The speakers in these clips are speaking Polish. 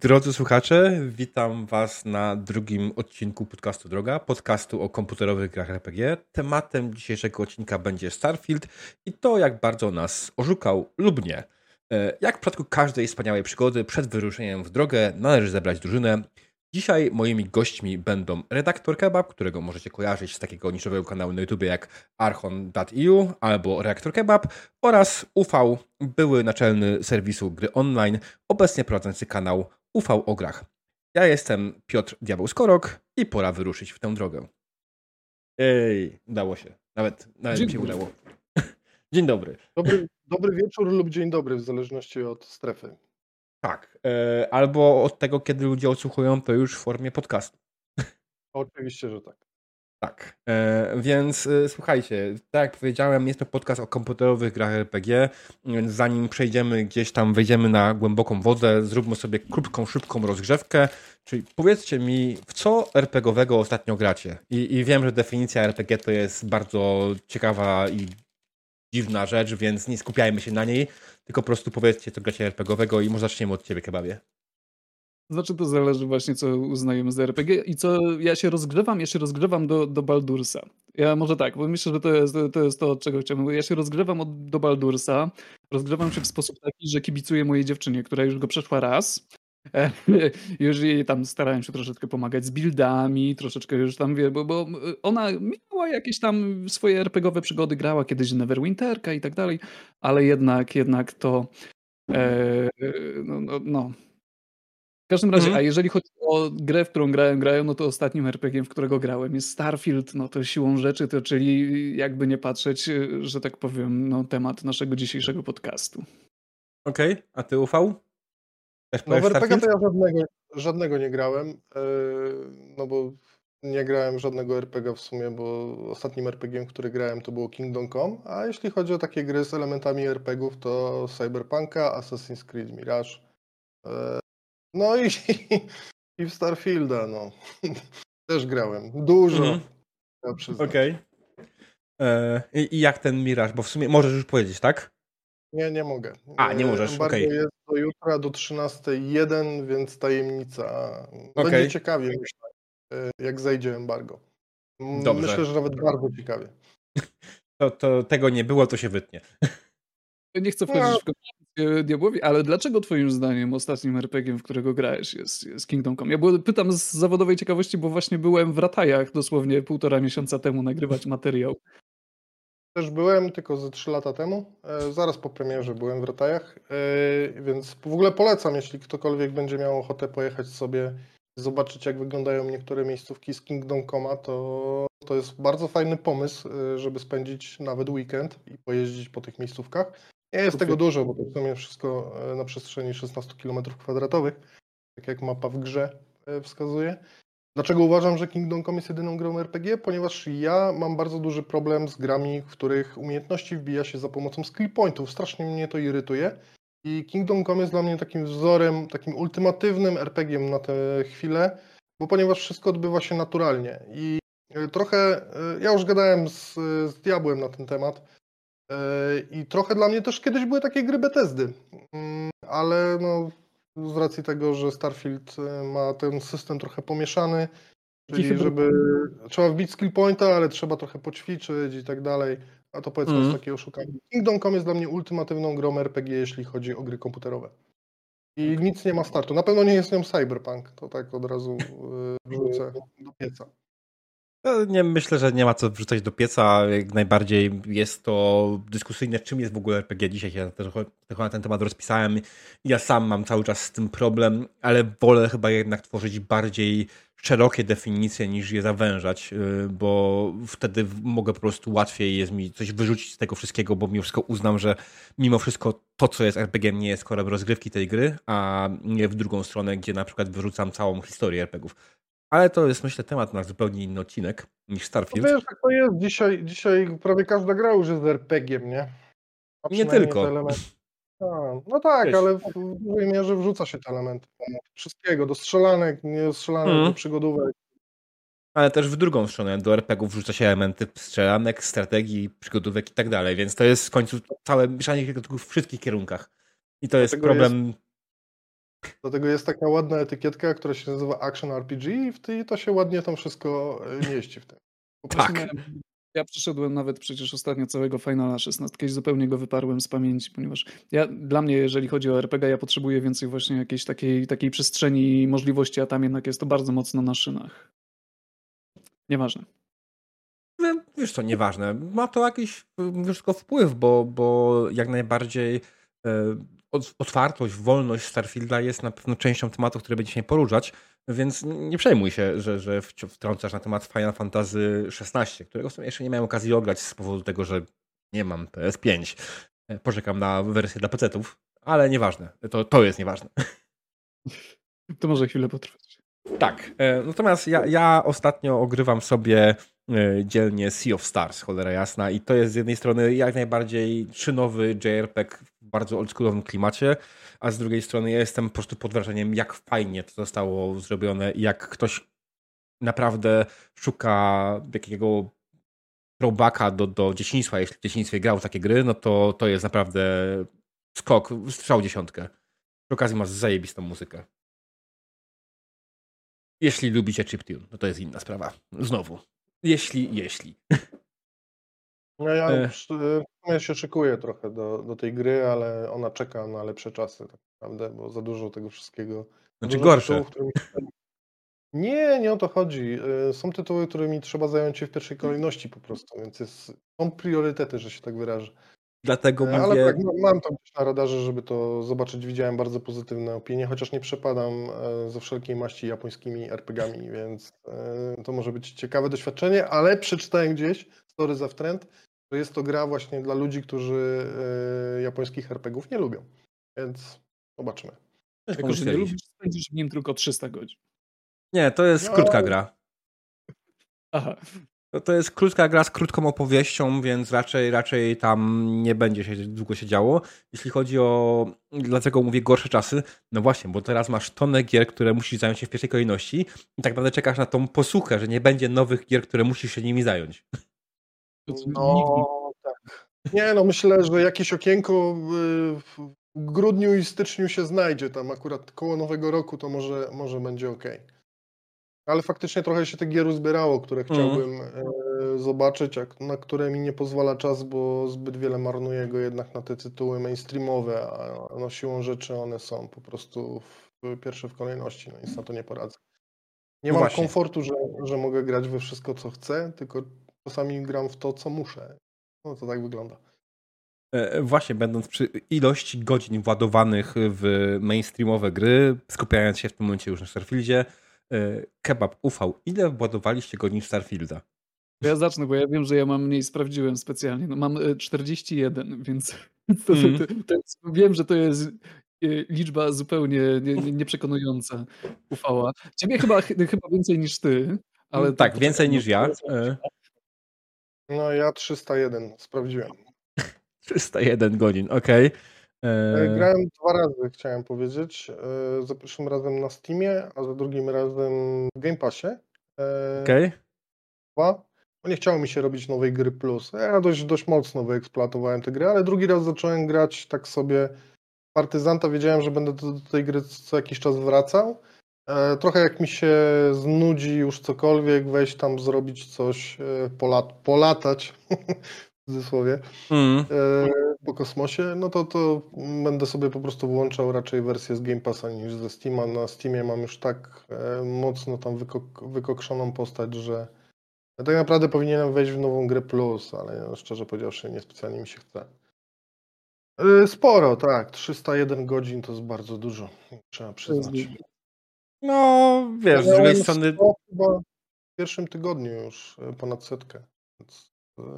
Drodzy słuchacze, witam Was na drugim odcinku podcastu Droga, podcastu o komputerowych grach RPG. Tematem dzisiejszego odcinka będzie Starfield i to, jak bardzo nas oszukał lub nie. E, jak w przypadku każdej wspaniałej przygody, przed wyruszeniem w drogę należy zebrać drużynę. Dzisiaj moimi gośćmi będą redaktor Kebab, którego możecie kojarzyć z takiego niszowego kanału na YouTube jak archon.eu albo Reaktor Kebab oraz UV, były naczelny serwisu gry online, obecnie prowadzący kanał UV o grach. Ja jestem Piotr Diabeł Skorok i pora wyruszyć w tę drogę. Ej, udało się. Nawet, nawet mi się udało. Dzień dobry. dobry. Dobry wieczór lub dzień dobry, w zależności od strefy. Tak. E, albo od tego, kiedy ludzie odsłuchują to już w formie podcastu. Oczywiście, że tak. Tak, e, więc e, słuchajcie, tak jak powiedziałem, jest to podcast o komputerowych grach RPG. Zanim przejdziemy gdzieś tam, wejdziemy na głęboką wodę, zróbmy sobie krótką, szybką rozgrzewkę. Czyli powiedzcie mi, w co RPGowego ostatnio gracie? I, I wiem, że definicja RPG to jest bardzo ciekawa i dziwna rzecz, więc nie skupiajmy się na niej, tylko po prostu powiedzcie, co gracie RPGowego i może zaczniemy od ciebie, Kebabie. Znaczy to zależy właśnie, co uznajemy za RPG i co ja się rozgrzewam, ja się rozgrzewam do, do Baldursa. Ja może tak, bo myślę, że to jest, to jest to, od czego chciałbym. Ja się rozgrzewam od, do Baldursa. Rozgrzewam się w sposób taki, że kibicuję mojej dziewczynie, która już go przeszła raz. Już jej tam starałem się troszeczkę pomagać z buildami, troszeczkę już tam wie, bo, bo ona miała jakieś tam swoje RPGowe przygody, grała kiedyś Neverwinterka i tak dalej, ale jednak, jednak to e, no, no, no w każdym razie, mhm. a jeżeli chodzi o grę, w którą grałem, grają, no to ostatnim RPG, w którego grałem jest Starfield, no to siłą rzeczy, to czyli jakby nie patrzeć, że tak powiem, no temat naszego dzisiejszego podcastu. Okej, okay. a ty ufał? No w RPG to ja żadnego, żadnego nie grałem, yy, no bo nie grałem żadnego RPG w sumie, bo ostatnim RPG, który grałem to było Kingdom Come, a jeśli chodzi o takie gry z elementami RPGów to Cyberpunka, Assassin's Creed Mirage, yy, no i, i w Starfielda, no. Też grałem. Dużo. Mhm. Okej. Okay. E, I jak ten Mirage? Bo w sumie możesz już powiedzieć, tak? Nie, nie mogę. A, nie możesz, okej. Okay. jest do jutra do 13.01, więc tajemnica. Będzie okay. ciekawie, myślę, e, jak zejdzie embargo. Dobrze. Myślę, że nawet bardzo ciekawie. To, to tego nie było, to się wytnie. Nie chcę wchodzić no. w diabłowi, ale dlaczego twoim zdaniem ostatnim RPG, w którego grałeś jest, jest Kingdom Come? Ja pytam z zawodowej ciekawości, bo właśnie byłem w Ratajach dosłownie półtora miesiąca temu nagrywać materiał. Też byłem, tylko ze trzy lata temu. E, zaraz po premierze byłem w Ratajach, e, więc w ogóle polecam, jeśli ktokolwiek będzie miał ochotę pojechać sobie zobaczyć, jak wyglądają niektóre miejscówki z Kingdom Come, to, to jest bardzo fajny pomysł, e, żeby spędzić nawet weekend i pojeździć po tych miejscówkach. Nie jest tego dużo, bo to w sumie wszystko e, na przestrzeni 16 km kwadratowych, tak jak mapa w grze e, wskazuje. Dlaczego uważam, że Kingdom Come jest jedyną grą RPG? Ponieważ ja mam bardzo duży problem z grami, w których umiejętności wbija się za pomocą skill pointów. Strasznie mnie to irytuje. I Kingdom Come jest dla mnie takim wzorem, takim ultimatywnym RPG na tę chwilę, bo ponieważ wszystko odbywa się naturalnie. I e, trochę, ja już gadałem z, z Diabłem na ten temat, i trochę dla mnie też kiedyś były takie gry Bethesdy, mm, ale no, z racji tego, że Starfield e, ma ten system trochę pomieszany, czyli żeby trzeba wbić skill pointa, ale trzeba trochę poćwiczyć i tak dalej, a to powiedzmy mm. jest takie oszukanie. Kingdom Come jest dla mnie ultimatywną grą RPG, jeśli chodzi o gry komputerowe. I nic nie ma startu. Na pewno nie jest nią Cyberpunk, to tak od razu e, wrzucę do pieca. No, nie, myślę, że nie ma co wrzucać do pieca. Jak najbardziej jest to dyskusyjne, czym jest w ogóle RPG. Dzisiaj trochę, trochę na ten temat rozpisałem. Ja sam mam cały czas z tym problem, ale wolę chyba jednak tworzyć bardziej szerokie definicje niż je zawężać, y, bo wtedy mogę po prostu łatwiej jest mi coś wyrzucić z tego wszystkiego, bo mimo wszystko uznam, że mimo wszystko to, co jest RPG, nie jest korem rozgrywki tej gry, a nie w drugą stronę, gdzie na przykład wyrzucam całą historię RPGów. Ale to jest myślę temat na zupełnie inny odcinek niż Starfield. No wiesz, tak to jest. Dzisiaj, dzisiaj prawie każda gra już jest RPG-iem, nie? nie tylko. A, no tak, wiesz. ale w dużej mierze wrzuca się te elementy. Wszystkiego, do strzelanek, nie strzelanek, mm. do przygodówek. Ale też w drugą stronę, do RPG wrzuca się elementy strzelanek, strategii, przygodówek i tak dalej, więc to jest w końcu całe mieszanie w wszystkich kierunkach. I to jest problem... Jest Dlatego jest taka ładna etykietka, która się nazywa Action RPG i w tej to się ładnie tam wszystko e, mieści w tym. Tak. miałem- Ja przeszedłem nawet przecież ostatnio całego Finala 16 i zupełnie go wyparłem z pamięci, ponieważ ja, dla mnie, jeżeli chodzi o RPG, ja potrzebuję więcej właśnie jakiejś takiej, takiej przestrzeni i możliwości, a tam jednak jest to bardzo mocno na szynach. Nieważne. No, Wiesz co, nieważne. Ma to jakiś wiesz, tylko wpływ, bo, bo jak najbardziej otwartość, wolność Starfielda jest na pewno częścią tematów, które będziemy poruszać, więc nie przejmuj się, że, że wtrącasz na temat Final Fantasy XVI, którego w sumie jeszcze nie miałem okazji ograć z powodu tego, że nie mam PS5. E, Poczekam na wersję dla PC-ów, ale nieważne. To, to jest nieważne. To może chwilę potrwać. Tak. e, Natomiast ja, ja ostatnio ogrywam sobie e, dzielnie Sea of Stars, cholera jasna, i to jest z jednej strony jak najbardziej szynowy JRPG w bardzo oldschoolowym klimacie, a z drugiej strony ja jestem po prostu pod wrażeniem, jak fajnie to zostało zrobione i jak ktoś naprawdę szuka jakiego throwbacka do, do dzieciństwa, jeśli w dzieciństwie grał takie gry, no to to jest naprawdę skok, strzał dziesiątkę. Przy okazji masz zajebistą muzykę. Jeśli lubicie chiptune, no to jest inna sprawa. Znowu. Jeśli, jeśli. No ja E. e, ja się szykuję trochę do, do tej gry, ale ona czeka na lepsze czasy tak naprawdę, bo za dużo tego wszystkiego. Znaczy gorsze. tytułów, którymi- Nie, nie o to chodzi. E, Są tytuły, którymi trzeba zająć się w pierwszej kolejności po prostu, więc jest, są priorytety, że się tak wyrażę. Dlatego E, Ale mówię, tak, no, mam to gdzieś na radarze, żeby to zobaczyć. Widziałem bardzo pozytywne opinie, chociaż nie przepadam e, ze wszelkiej maści japońskimi RPGami, więc e, to może być ciekawe doświadczenie, ale przeczytałem gdzieś, story za trend, że jest to gra właśnie dla ludzi, którzy e, japońskich RPGów nie lubią. Więc zobaczymy. Jako, że nie lubisz, spędzisz w nim tylko 300 godzin. Nie, to jest No. krótka gra. Aha. To, to jest krótka gra z krótką opowieścią, więc raczej, raczej tam nie będzie się długo się działo. Jeśli chodzi o. Dlaczego mówię gorsze czasy? No właśnie, bo teraz masz tonę gier, które musisz zająć się w pierwszej kolejności i tak naprawdę czekasz na tą posłuchę, że nie będzie nowych gier, które musisz się nimi zająć. No tak. Nie, no myślę, że jakieś okienko y, w grudniu i styczniu się znajdzie tam akurat koło nowego roku, to może, może będzie ok. Ale faktycznie trochę się tych gier uzbierało, które Mhm. chciałbym e, zobaczyć, a na które mi nie pozwala czas, bo zbyt wiele marnuję go jednak na te tytuły mainstreamowe, a no siłą rzeczy one są po prostu w, pierwsze w kolejności, no nic na to nie poradzę. Nie No mam właśnie. komfortu, że, że mogę grać we wszystko, co chcę, tylko czasami gram w to, co muszę. No to tak wygląda. E, Właśnie, będąc przy ilości godzin władowanych w mainstreamowe gry, skupiając się w tym momencie już na Starfieldzie, e, Kebab ufał. Ile władowaliście godzin Starfielda? Ja zacznę, bo ja wiem, że ja mam mniej, sprawdziłem specjalnie. No mam e, 41, więc to, Mhm. to, to jest, wiem, że to jest e, liczba zupełnie nie, nie, nieprzekonująca ufała. Ciebie chyba, chy- chyba więcej niż ty, ale... to tak, więcej niż ja. to- E, No ja 301 sprawdziłem. 301 godzin, okej. E, E, Grałem dwa razy, chciałem powiedzieć. E, Za pierwszym razem na Steamie, a za drugim razem w Game Passie. E, Okej. dwa. Bo nie chciało mi się robić nowej gry plus. Ja dość, dość mocno wyeksploatowałem tę grę, ale drugi raz zacząłem grać tak sobie partyzanta. Wiedziałem, że będę do, do tej gry co jakiś czas wracał. E, trochę jak mi się znudzi już cokolwiek, wejść tam, zrobić coś, e, polat, polatać cudzysłowie Mm. e, po kosmosie, no to, to będę sobie po prostu włączał raczej wersję z Game Passa niż ze Steama. Na Steamie mam już tak e, mocno tam wykok wykokszoną postać, że ja tak naprawdę powinienem wejść w nową grę plus, ale no, szczerze powiedziawszy niespecjalnie mi się chce. E, Sporo, tak. 301 godzin to jest bardzo dużo, trzeba przyznać. dużo. No, wiesz, z drugiej strony, w pierwszym tygodniu już ponad setkę.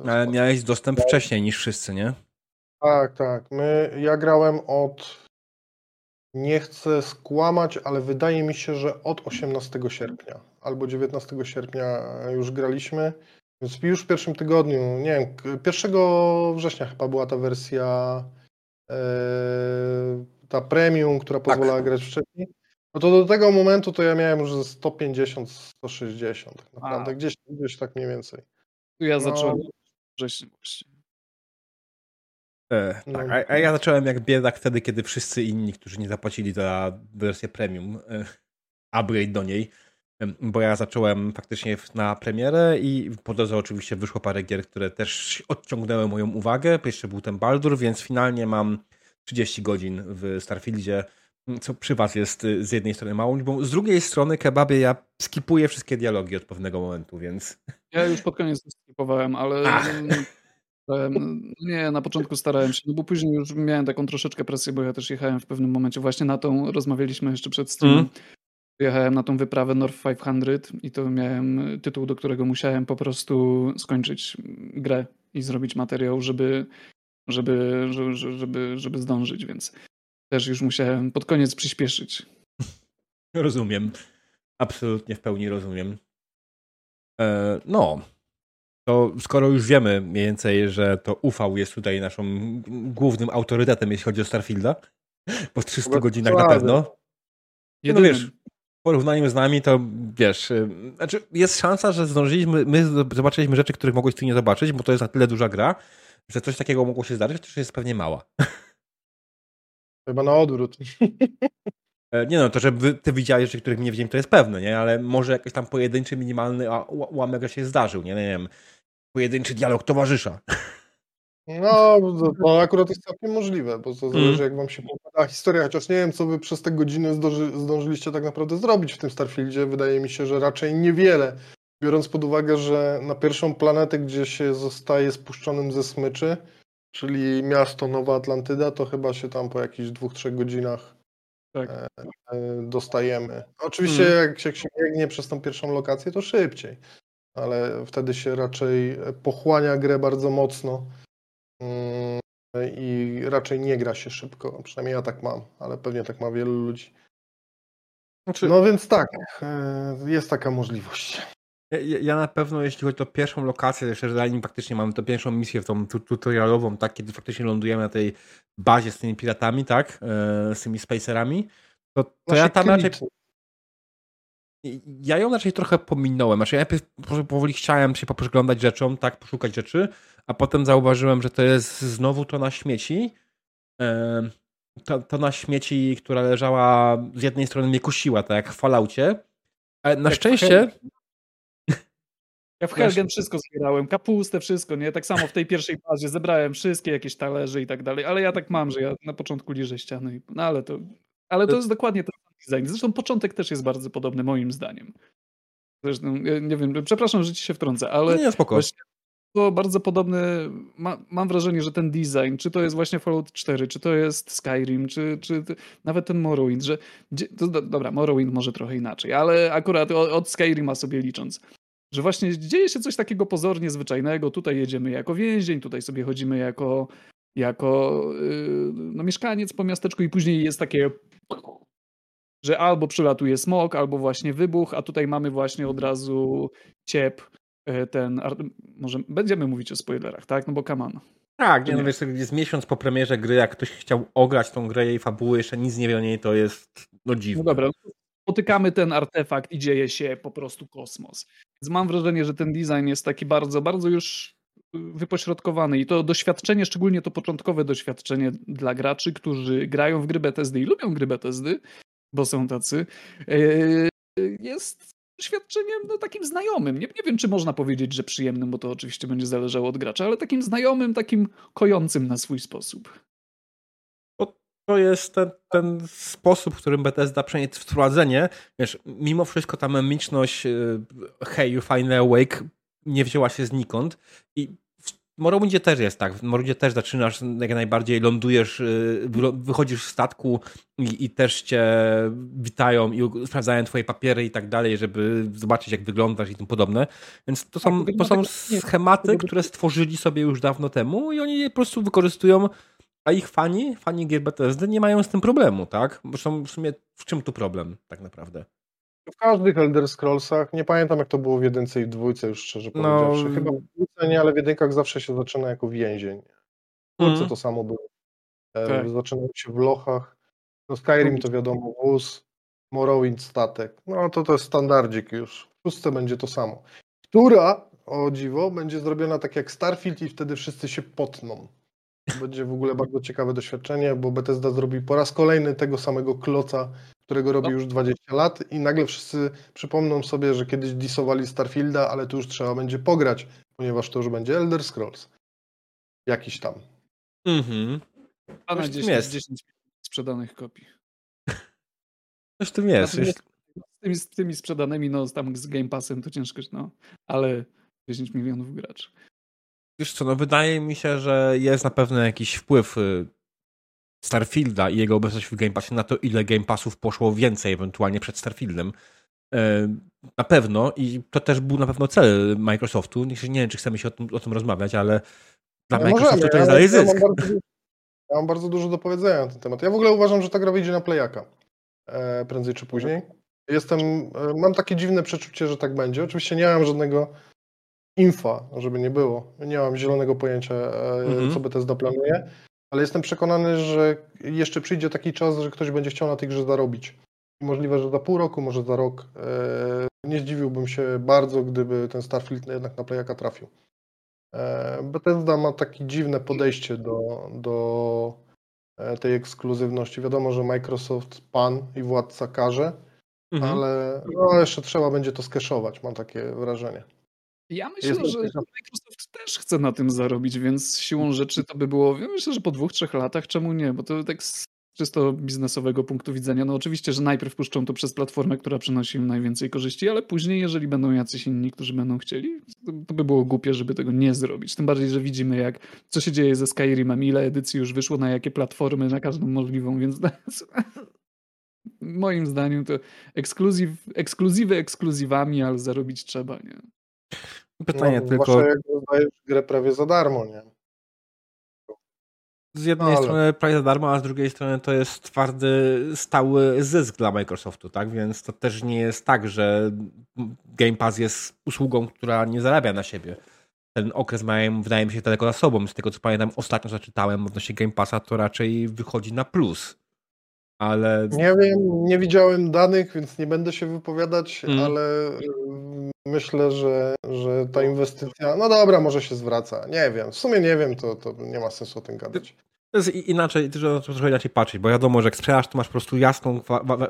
Ale miałeś dostęp wcześniej niż wszyscy, nie? Tak, tak. My, ja grałem od. Nie chcę skłamać, ale wydaje mi się, że od 18 sierpnia albo 19 sierpnia już graliśmy. Więc już w pierwszym tygodniu, nie wiem, k- 1 września chyba była ta wersja e, ta premium, która pozwalała grać wcześniej. No to do tego momentu to ja miałem już ze 150, 160 tak naprawdę, A. gdzieś, gdzieś tak mniej więcej. Tu ja No. zacząłem wcześniej właśnie. E, No. tak, a, a ja zacząłem jak biedak wtedy, kiedy wszyscy inni, którzy nie zapłacili za wersję premium, e, upgrade do niej, bo ja zacząłem faktycznie na premierę i po drodze oczywiście wyszło parę gier, które też odciągnęły moją uwagę. Jeszcze był ten Baldur, więc finalnie mam 30 godzin w Starfieldzie, co przy was jest y, z jednej strony małą liczbą, z drugiej strony kebabie ja skipuję wszystkie dialogi od pewnego momentu, więc Ja już pod koniec skipowałem, ale Ach. no, starałem- nie, na początku starałem się, no bo później już miałem taką troszeczkę presję, bo ja też jechałem w pewnym momencie właśnie na tą, rozmawialiśmy jeszcze przed streamem, Mm. jechałem na tą wyprawę North 500 i to miałem tytuł, do którego musiałem po prostu skończyć grę i zrobić materiał, żeby, żeby, żeby, żeby, żeby zdążyć, więc też już musiałem pod koniec przyspieszyć. Rozumiem. Absolutnie w pełni rozumiem. E, no. To skoro już wiemy mniej więcej, że to UV jest tutaj naszym głównym autorytetem, jeśli chodzi o Starfielda, po 300 Chyba godzinach na pewno. No wiesz, w porównaniu z nami to wiesz, y, znaczy jest szansa, że zdążyliśmy, my zobaczyliśmy rzeczy, których mogłeś ty nie zobaczyć, bo to jest na tyle duża gra, że coś takiego mogło się zdarzyć, chociaż jest pewnie mała. Chyba na odwrót. E, Nie no, to, że ty widziałeś rzeczy, których nie widziałem, to jest pewne, nie? Ale może jakiś tam pojedynczy, minimalny ułamek się zdarzył, nie? nie wiem. Pojedynczy dialog towarzysza. No, to, akurat jest całkiem możliwe, bo to Mm. zależy jak wam się popada historia, chociaż nie wiem, co wy przez te godziny zdąży, zdążyliście tak naprawdę zrobić w tym Starfieldzie. Wydaje mi się, że raczej niewiele, biorąc pod uwagę, że na pierwszą planetę, gdzie się zostaje spuszczonym ze smyczy, czyli miasto Nowa Atlantyda, to chyba się tam po jakichś dwóch, trzech godzinach Tak. e, e, dostajemy. Oczywiście Mm. jak, jak się biegnie przez tą pierwszą lokację, to szybciej, ale wtedy się raczej pochłania grę bardzo mocno mm, i raczej nie gra się szybko. Przynajmniej ja tak mam, ale pewnie tak ma wielu ludzi. Znaczy, No więc tak, e, jest taka możliwość. Ja, ja na pewno, jeśli chodzi o pierwszą lokację, jeszcze zanim faktycznie mamy tę pierwszą misję, tą tu- tutorialową, tak, kiedy faktycznie lądujemy na tej bazie z tymi piratami, tak, e, z tymi spacerami, to, to ja tam raczej Ja ją raczej trochę pominąłem. Znaczy, ja najpierw po- powoli chciałem się poprzyglądać rzeczom, tak, poszukać rzeczy, a potem zauważyłem, że to jest znowu to na śmieci. Em, To, to na śmieci, która leżała z jednej strony mnie kusiła, tak jak w Falloutie. Ale na Jak szczęście. Ja w Helgen wszystko zbierałem, kapustę, wszystko, nie? Tak samo w tej pierwszej bazie zebrałem wszystkie jakieś talerze i tak dalej, ale ja tak mam, że ja na początku liżę ściany, i- no ale to, ale to jest dokładnie ten sam design. Zresztą początek też jest bardzo podobny moim zdaniem. Zresztą, nie wiem, przepraszam, że ci się wtrącę, ale Nie, spoko. to bardzo podobny, ma, mam wrażenie, że ten design, czy to jest właśnie Fallout 4, czy to jest Skyrim, czy, czy nawet ten Morrowind, że, to, do- dobra, Morrowind może trochę inaczej, ale akurat od, od Skyrima sobie licząc, że właśnie dzieje się coś takiego pozornie zwyczajnego, tutaj jedziemy jako więzień, tutaj sobie chodzimy jako, jako yy, no, mieszkaniec po miasteczku i później jest takie że albo przylatuje smok, albo właśnie wybuch, a tutaj mamy właśnie od razu ciep, e, ten, może będziemy mówić o spoilerach, tak? No bo kaman. Tak, nie, nie. no wiesz, jest miesiąc po premierze gry, jak ktoś chciał ograć tą grę jej fabuły, jeszcze nic nie wie o niej, to jest no dziwne. No dobra, spotykamy ten artefakt i dzieje się po prostu kosmos. Więc mam wrażenie, że ten design jest taki bardzo, bardzo już y, wypośrodkowany i to doświadczenie, szczególnie to początkowe doświadczenie dla graczy, którzy grają w gry Bethesdy i lubią gry Bethesdy, bo są tacy, yy, jest doświadczeniem no, takim znajomym. Nie, nie wiem, czy można powiedzieć, że przyjemnym, bo to oczywiście będzie zależało od gracza, ale takim znajomym, takim kojącym na swój sposób. To jest ten, ten sposób, w którym Bethesda przeniósł wprowadzenie. Wiesz, mimo wszystko ta memiczność y, hey, you finally awake nie wzięła się znikąd i w Morrowindzie też jest tak. W Morrowindzie też zaczynasz jak najbardziej, lądujesz, y, wychodzisz z statku i, i też cię witają i sprawdzają twoje papiery i tak dalej, żeby zobaczyć jak wyglądasz i tym podobne. Więc to są, Tak, to są tego nie- schematy, które stworzyli sobie już dawno temu i oni je po prostu wykorzystują a ich fani, fani gier Bethesdy nie mają z tym problemu, tak? Są w sumie, w czym tu problem tak naprawdę? W każdych Elder Scrollsach, nie pamiętam jak to było w jedynce i w dwójce już szczerze No. powiedziawszy. Chyba w dwójce nie, ale w jedynkach zawsze się zaczyna jako więzień. W dwójce Mhm. to samo było. E, Tak. Zaczynają się w lochach. No Skyrim to wiadomo, wóz, Morrowind statek. No to to jest standardzik już. W szóstce będzie to samo. Która, o dziwo, będzie zrobiona tak jak Starfield i wtedy wszyscy się potną. To będzie w ogóle bardzo ciekawe doświadczenie, bo Bethesda zrobi po raz kolejny tego samego kloca, którego robi No. już 20 lat i nagle wszyscy przypomną sobie, że kiedyś disowali Starfielda, ale tu już trzeba będzie pograć, ponieważ to już będzie Elder Scrolls. Jakiś tam. Mhm. A na Coś w tym 10, jest. 10 sprzedanych kopii. Coś w tym jest. Natomiast Z tymi, z tymi sprzedanymi, no tam z Game Passem to ciężko, no, ale 10 milionów graczy. Wiesz co, no wydaje mi się, że jest na pewno jakiś wpływ y, Starfielda i jego obecność w Game Passie na to, ile Game Passów poszło więcej ewentualnie przed Starfieldem. E, Na pewno i to też był na pewno cel Microsoftu. Nie wiem, czy chcemy się o tym, o tym rozmawiać, ale dla No Microsoftu możemy, to jest ja- dalej ja mam zysk. bardzo dużo- Ja mam bardzo dużo do powiedzenia na ten temat. Ja w ogóle uważam, że ta gra wyjdzie na playaka. E, prędzej czy później. Jestem, e, mam takie dziwne przeczucie, że tak będzie. Oczywiście nie mam żadnego infa, żeby nie było. Nie mam zielonego pojęcia, e, Mhm. co Bethesda planuje, ale jestem przekonany, że jeszcze przyjdzie taki czas, że ktoś będzie chciał na tej grze zarobić. Możliwe, że za pół roku, może za rok. E, nie zdziwiłbym się bardzo, gdyby ten Starfield jednak na playaka trafił. E, Bethesda ma takie dziwne podejście do, do tej ekskluzywności. Wiadomo, że Microsoft pan i władca każe, Mhm. ale no, jeszcze trzeba będzie to skeszować, mam takie wrażenie. Ja myślę, że Microsoft też chce na tym zarobić, więc siłą rzeczy to by było, ja myślę, że po dwóch, trzech latach, czemu nie? Bo to tak z czysto biznesowego punktu widzenia, no oczywiście, że najpierw puszczą to przez platformę, która przynosi im najwięcej korzyści, ale później, jeżeli będą jacyś inni, którzy będą chcieli, to, to by było głupie, żeby tego nie zrobić. Tym bardziej, że widzimy, jak co się dzieje ze Skyrimem, ile edycji już wyszło, na jakie platformy, na każdą możliwą, więc moim zdaniem to ekskluzyw, ekskluzywy ekskluzywami, ale zarobić trzeba, nie? Pytanie no, tylko, Zwłaszcza jak rozdajesz grę prawie za darmo, nie? z jednej ale- strony prawie za darmo, a z drugiej strony to jest twardy, stały zysk dla Microsoftu, tak? Więc to też nie jest tak, że Game Pass jest usługą, która nie zarabia na siebie. Ten okres mają, wydaje mi się, daleko za sobą. Z tego co pamiętam, ostatnio zaczytałem odnośnie Game Passa, to raczej wychodzi na plus. Ale Nie wiem, nie widziałem danych, więc nie będę się wypowiadać, Mm. ale y, myślę, że, że ta inwestycja, no dobra, może się zwraca. Nie wiem, w sumie nie wiem, to, to nie ma sensu o tym gadać. To jest inaczej, trzeba trochę inaczej patrzeć, bo wiadomo, że jak sprzedasz, to masz po prostu jasną,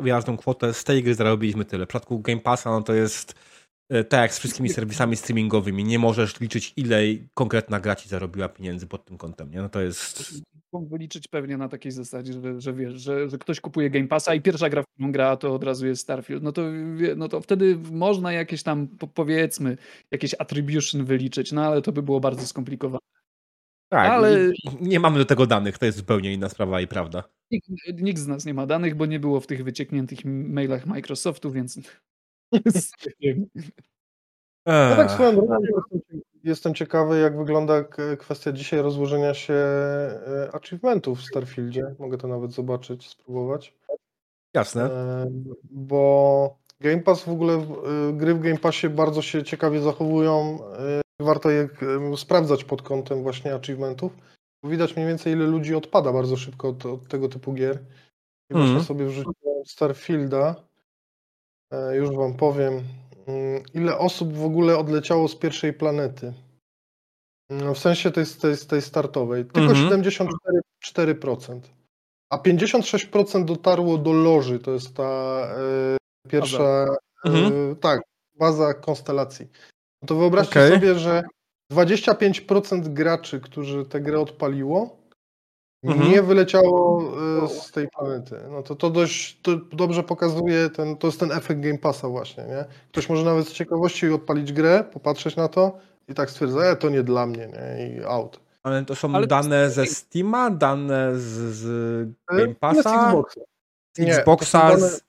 wyraźną kwotę, z tej gry zarobiliśmy tyle. W przypadku Game Passa, no to jest tak jak z wszystkimi serwisami streamingowymi, nie możesz liczyć, ile konkretna gra ci zarobiła pieniędzy pod tym kątem, nie? No to jest... Mógłby liczyć pewnie na takiej zasadzie, że, że wiesz, że, że ktoś kupuje Game Passa i pierwsza gra, w którą gra, to od razu jest Starfield. No to, no to wtedy można jakieś tam, po- powiedzmy, jakieś attribution wyliczyć, no ale to by było bardzo skomplikowane. Tak, Ale- nie mamy do tego danych, to jest zupełnie inna sprawa i prawda. Nikt, nikt z nas nie ma danych, bo nie było w tych wyciekniętych mailach Microsoftu, więc... No tak Eee, swoją drogą jestem, ciekawy, jak wygląda kwestia dzisiaj rozłożenia się e, achievementów w Starfieldzie. Mogę to nawet zobaczyć, spróbować. jasne. E, Bo Game Pass w ogóle, e, gry w Game Passie bardzo się ciekawie zachowują. e, Warto je sprawdzać pod kątem właśnie achievementów. Widać mniej więcej, ile ludzi odpada bardzo szybko od, od tego typu gier. I Mhm. właśnie sobie wrzuciłem Starfielda. E, Już wam powiem, mm, ile osób w ogóle odleciało z pierwszej planety. Mm, W sensie tej, tej, tej startowej. Tylko Mhm. 74%. A 56% dotarło do loży. To jest ta e, pierwsza. E, Mhm. tak, baza konstelacji. No to wyobraźcie Okej. sobie, że 25% graczy, którzy tę grę odpaliło, Mhm. nie wyleciało e, z tej planety. No to to dość to dobrze pokazuje, ten, to jest ten efekt Game Passa właśnie, nie? Ktoś może nawet z ciekawości odpalić grę, popatrzeć na to i tak stwierdza, e, to nie dla mnie, nie? I out. Ale to są Ale to dane jest- ze Steama, dane z, z E, Game nie, z Passa, Xboxa. z Nie, to Xboxa, dane- z...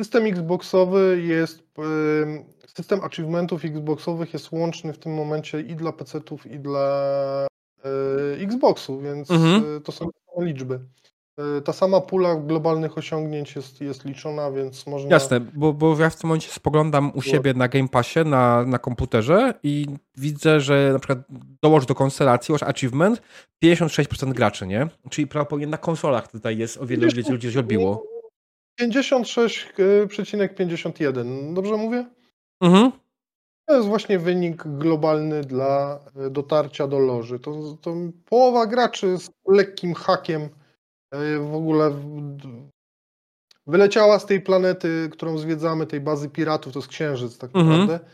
System Xboxowy jest, em, system achievementów Xboxowych jest łączny w tym momencie i dla PC-ów, i dla Xboxu, więc Mhm. e, to są liczby. E, Ta sama pula globalnych osiągnięć jest, jest liczona, więc można... Jasne, bo, bo ja w tym momencie spoglądam u siebie na Game Passie, na, na komputerze i widzę, że na przykład dołącz do konstelacji, masz achievement, 56% graczy, nie? Czyli prawdopodobnie na konsolach tutaj jest o wiele ludzi, ludzi się odbiło. 56,51, dobrze mówię? Mhm. To jest właśnie wynik globalny dla e, dotarcia do loży. To, to połowa graczy z lekkim hakiem e, w ogóle wyleciała z tej planety, którą zwiedzamy, tej bazy piratów, to jest Księżyc tak Mhm. naprawdę,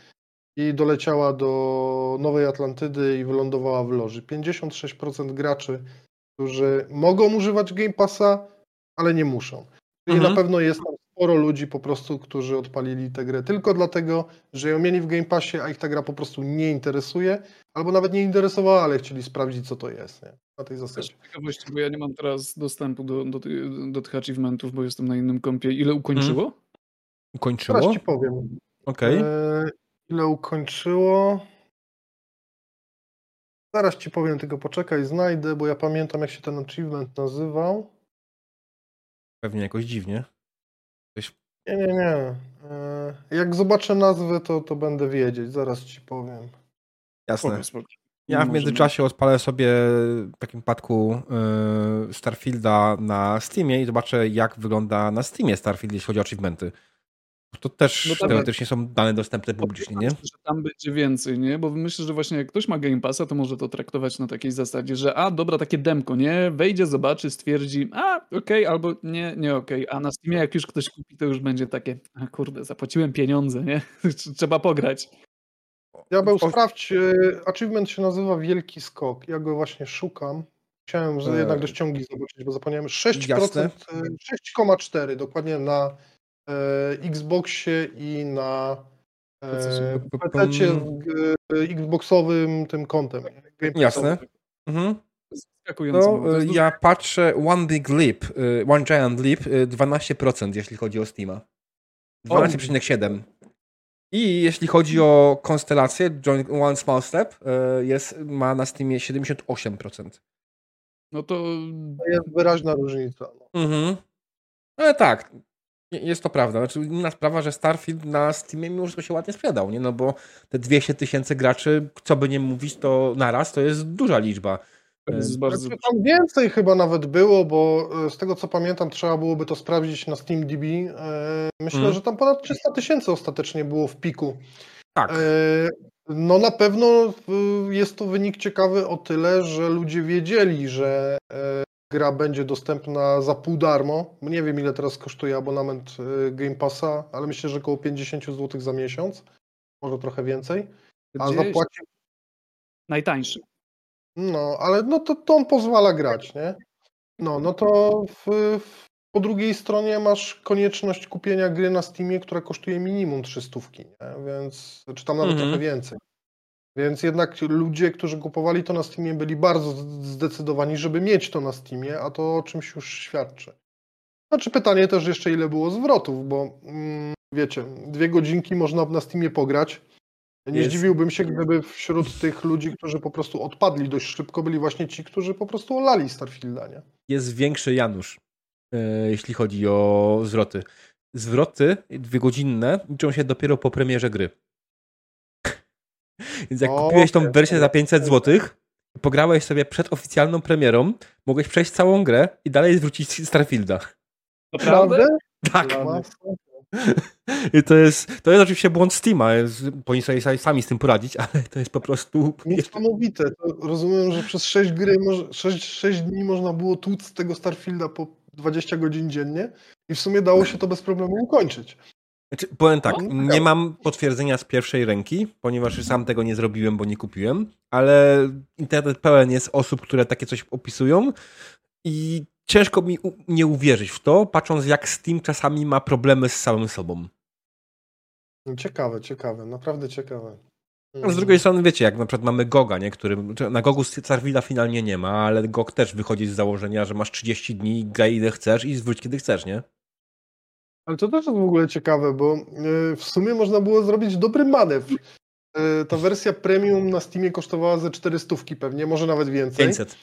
i doleciała do Nowej Atlantydy i wylądowała w loży. 56% graczy, którzy mogą używać Game Passa, ale nie muszą. Czyli Mhm. na pewno jest tam sporo ludzi po prostu, którzy odpalili tę grę tylko dlatego, że ją mieli w Game Passie, a ich ta gra po prostu nie interesuje, albo nawet nie interesowała, ale chcieli sprawdzić, co to jest, nie? Na tej zasadzie. ciekawości, bo ja nie mam teraz dostępu do, do, do tych achievementów, bo jestem na innym kompie. Ile ukończyło? Teraz Ukończyło? ci powiem. Okej. E, ile ukończyło? Zaraz ci powiem, tylko poczekaj, znajdę, bo ja pamiętam, jak się ten achievement nazywał. Pewnie jakoś dziwnie. Nie, nie, nie. E, jak zobaczę nazwę, to, to będę wiedzieć. Zaraz ci powiem. Jasne. Ja w Możemy- międzyczasie odpalę sobie w takim przypadku yy, Starfielda na Steamie i zobaczę, jak wygląda na Steamie Starfield, jeśli chodzi o achievementy. To też No tak. teoretycznie są dane dostępne publicznie, nie? Myślę, że tam będzie więcej, nie? Bo myślę, że właśnie jak ktoś ma Game Passa, to może to traktować na takiej zasadzie, że a, dobra, takie demko, nie? Wejdzie, zobaczy, stwierdzi, a, okej, albo nie, nie okej. A na Steamie jak już ktoś kupi, to już będzie takie, a kurde, zapłaciłem pieniądze, nie? Trzeba pograć. Diabeł, O- sprawdź. e, Achievement się nazywa Wielki Skok. Ja go właśnie szukam. Chciałem że E, jednak do ściągi zobaczyć, bo zapomniałem. 6%, jasne. e, 6,4 dokładnie na e, Xboxie i na e. PC e, Xboxowym tym kontem. Game Jasne. Mhm. No, ja patrzę One Big Leap, One Giant Leap, y, 12% jeśli chodzi o Steama. 12,7%. I jeśli chodzi o konstelację, Joint One Small Step jest, ma na Steamie 78%. No to To jest wyraźna różnica. No. Mhm. Ale tak, jest to prawda. Znaczy, inna sprawa, że Starfield na Steamie mimo wszystko się ładnie sprzedał, nie? No bo te 200 tysięcy graczy, co by nie mówić, to naraz to jest duża liczba. jest bardzo... Znaczy, tam więcej chyba nawet było, bo e, z tego co pamiętam, trzeba byłoby to sprawdzić na SteamDB. E, Myślę, Mhm. że tam ponad 300 tysięcy ostatecznie było w piku. Tak. E, No na pewno jest to wynik ciekawy o tyle, że ludzie wiedzieli, że e, gra będzie dostępna za pół darmo. Nie wiem ile teraz kosztuje abonament e, Game Passa, ale myślę, że około 50 zł za miesiąc. Może trochę więcej. A Gdzieś zapłacił najtańszy. no, ale no to, to on pozwala grać, nie? No, no to w, w, po drugiej stronie masz konieczność kupienia gry na Steamie, która kosztuje minimum 300, nie? Więc, czy tam nawet Mhm. trochę więcej. Więc jednak ludzie, którzy kupowali to na Steamie, byli bardzo zdecydowani, żeby mieć to na Steamie, a to o czymś już świadczy. Znaczy pytanie też jeszcze, ile było zwrotów, bo mm, wiecie, dwie godzinki można na Steamie pograć. Nie Jest. zdziwiłbym się, gdyby wśród tych ludzi, którzy po prostu odpadli dość szybko, byli właśnie ci, którzy po prostu olali Starfielda, nie? Jest większy Janusz, e, jeśli chodzi o zwroty. Zwroty dwugodzinne liczą się dopiero po premierze gry. Więc jak O, kupiłeś tą wersję za 500 zł, pograłeś sobie przed oficjalną premierą, mogłeś przejść całą grę i dalej zwrócić Starfielda. Naprawdę? Tak. I to jest, to jest oczywiście błąd Steama. Powinni sobie sami z tym poradzić, ale to jest po prostu. Niesamowite. To rozumiem, że przez 6 gry, moż- 6, 6 dni można było tłuc z tego Starfielda po 20 godzin dziennie i w sumie dało się to bez problemu ukończyć. Znaczy, powiem tak, No, nie mam potwierdzenia z pierwszej ręki, ponieważ sam tego nie zrobiłem, bo nie kupiłem, ale internet pełen jest osób, które takie coś opisują i ciężko mi nie uwierzyć w to, patrząc jak Steam czasami ma problemy z samym sobą. Ciekawe, ciekawe, naprawdę ciekawe. Z drugiej strony wiecie, jak na przykład mamy Goga, nie, który na Gogu Starfielda finalnie nie ma, ale Gog też wychodzi z założenia, że masz 30 dni, graj ile chcesz i zwróć kiedy chcesz, nie? Ale to też jest w ogóle ciekawe, bo y, w sumie można było zrobić dobry manewr. Y, Ta wersja premium na Steamie kosztowała ze 400 pewnie, może nawet więcej. 500.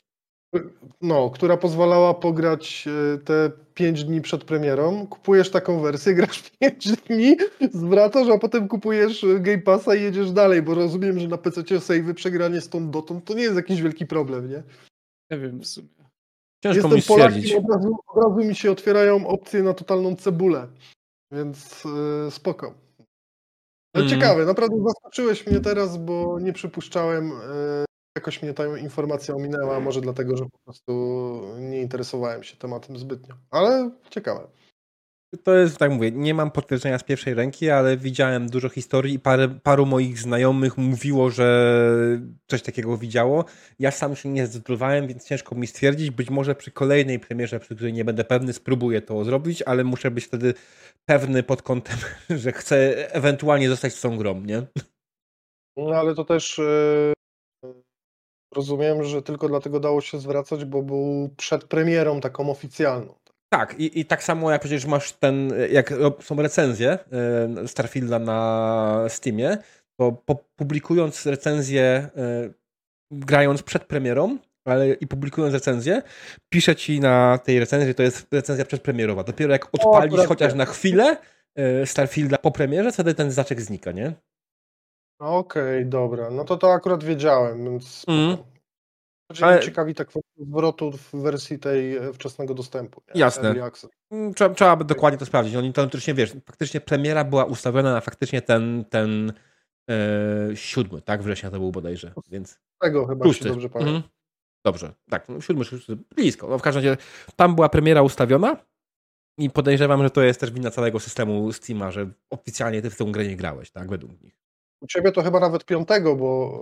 No, która pozwalała pograć e, te 5 dni przed premierą. Kupujesz taką wersję, grasz 5 dni, zwracasz, a potem kupujesz Game Passa i jedziesz dalej, bo rozumiem, że na PC save'y przegranie stąd dotąd to nie jest jakiś wielki problem, nie? Nie wiem w sumie. Ciężko mi Jestem Polakiem, stwierdzić. od razu, od razu mi się otwierają opcje na totalną cebulę, więc e, spoko. Mm. Ciekawe, naprawdę zaskoczyłeś mnie teraz, bo nie przypuszczałem, e, jakoś mnie ta informacja ominęła, może dlatego, że po prostu nie interesowałem się tematem zbytnio, ale ciekawe. To jest, tak mówię, nie mam potwierdzenia z pierwszej ręki, ale widziałem dużo historii i parę, paru moich znajomych mówiło, że coś takiego widziało. Ja sam się nie zdecydowałem, więc ciężko mi stwierdzić. Być może przy kolejnej premierze, przy której nie będę pewny, spróbuję to zrobić, ale muszę być wtedy pewny pod kątem, że chcę ewentualnie zostać z tą grą, nie? No ale to też yy, rozumiem, że tylko dlatego dało się zwracać, bo był przed premierą taką oficjalną. Tak, i, i tak samo jak przecież masz ten, jak są recenzje e, Starfielda na Steamie, to publikując recenzję, e, grając przed premierą, ale i publikując recenzję, pisze ci na tej recenzji, to jest recenzja przedpremierowa. Dopiero jak odpalisz o, chociaż na chwilę e, Starfielda po premierze, wtedy ten znaczek znika, nie? Okej, okay, dobra. No to to akurat wiedziałem, więc mm. Ale... ciekawi ta kwestia zwrotu w wersji tej e, wczesnego dostępu. Nie? Jasne. Mm, trzeba, trzeba by dokładnie to sprawdzić. Oni to faktycznie, wiesz, faktycznie premiera była ustawiona na faktycznie ten, ten e, siódmy, tak? Września to był bodajże, więc... Tego chyba się dobrze pamiętam. Mhm. Dobrze, tak, no, siódmy, szósty, blisko. No, w każdym razie tam była premiera ustawiona i podejrzewam, że to jest też wina całego systemu Steama, że oficjalnie ty w tę grę nie grałeś, tak? Według nich. U ciebie to chyba nawet piątego, bo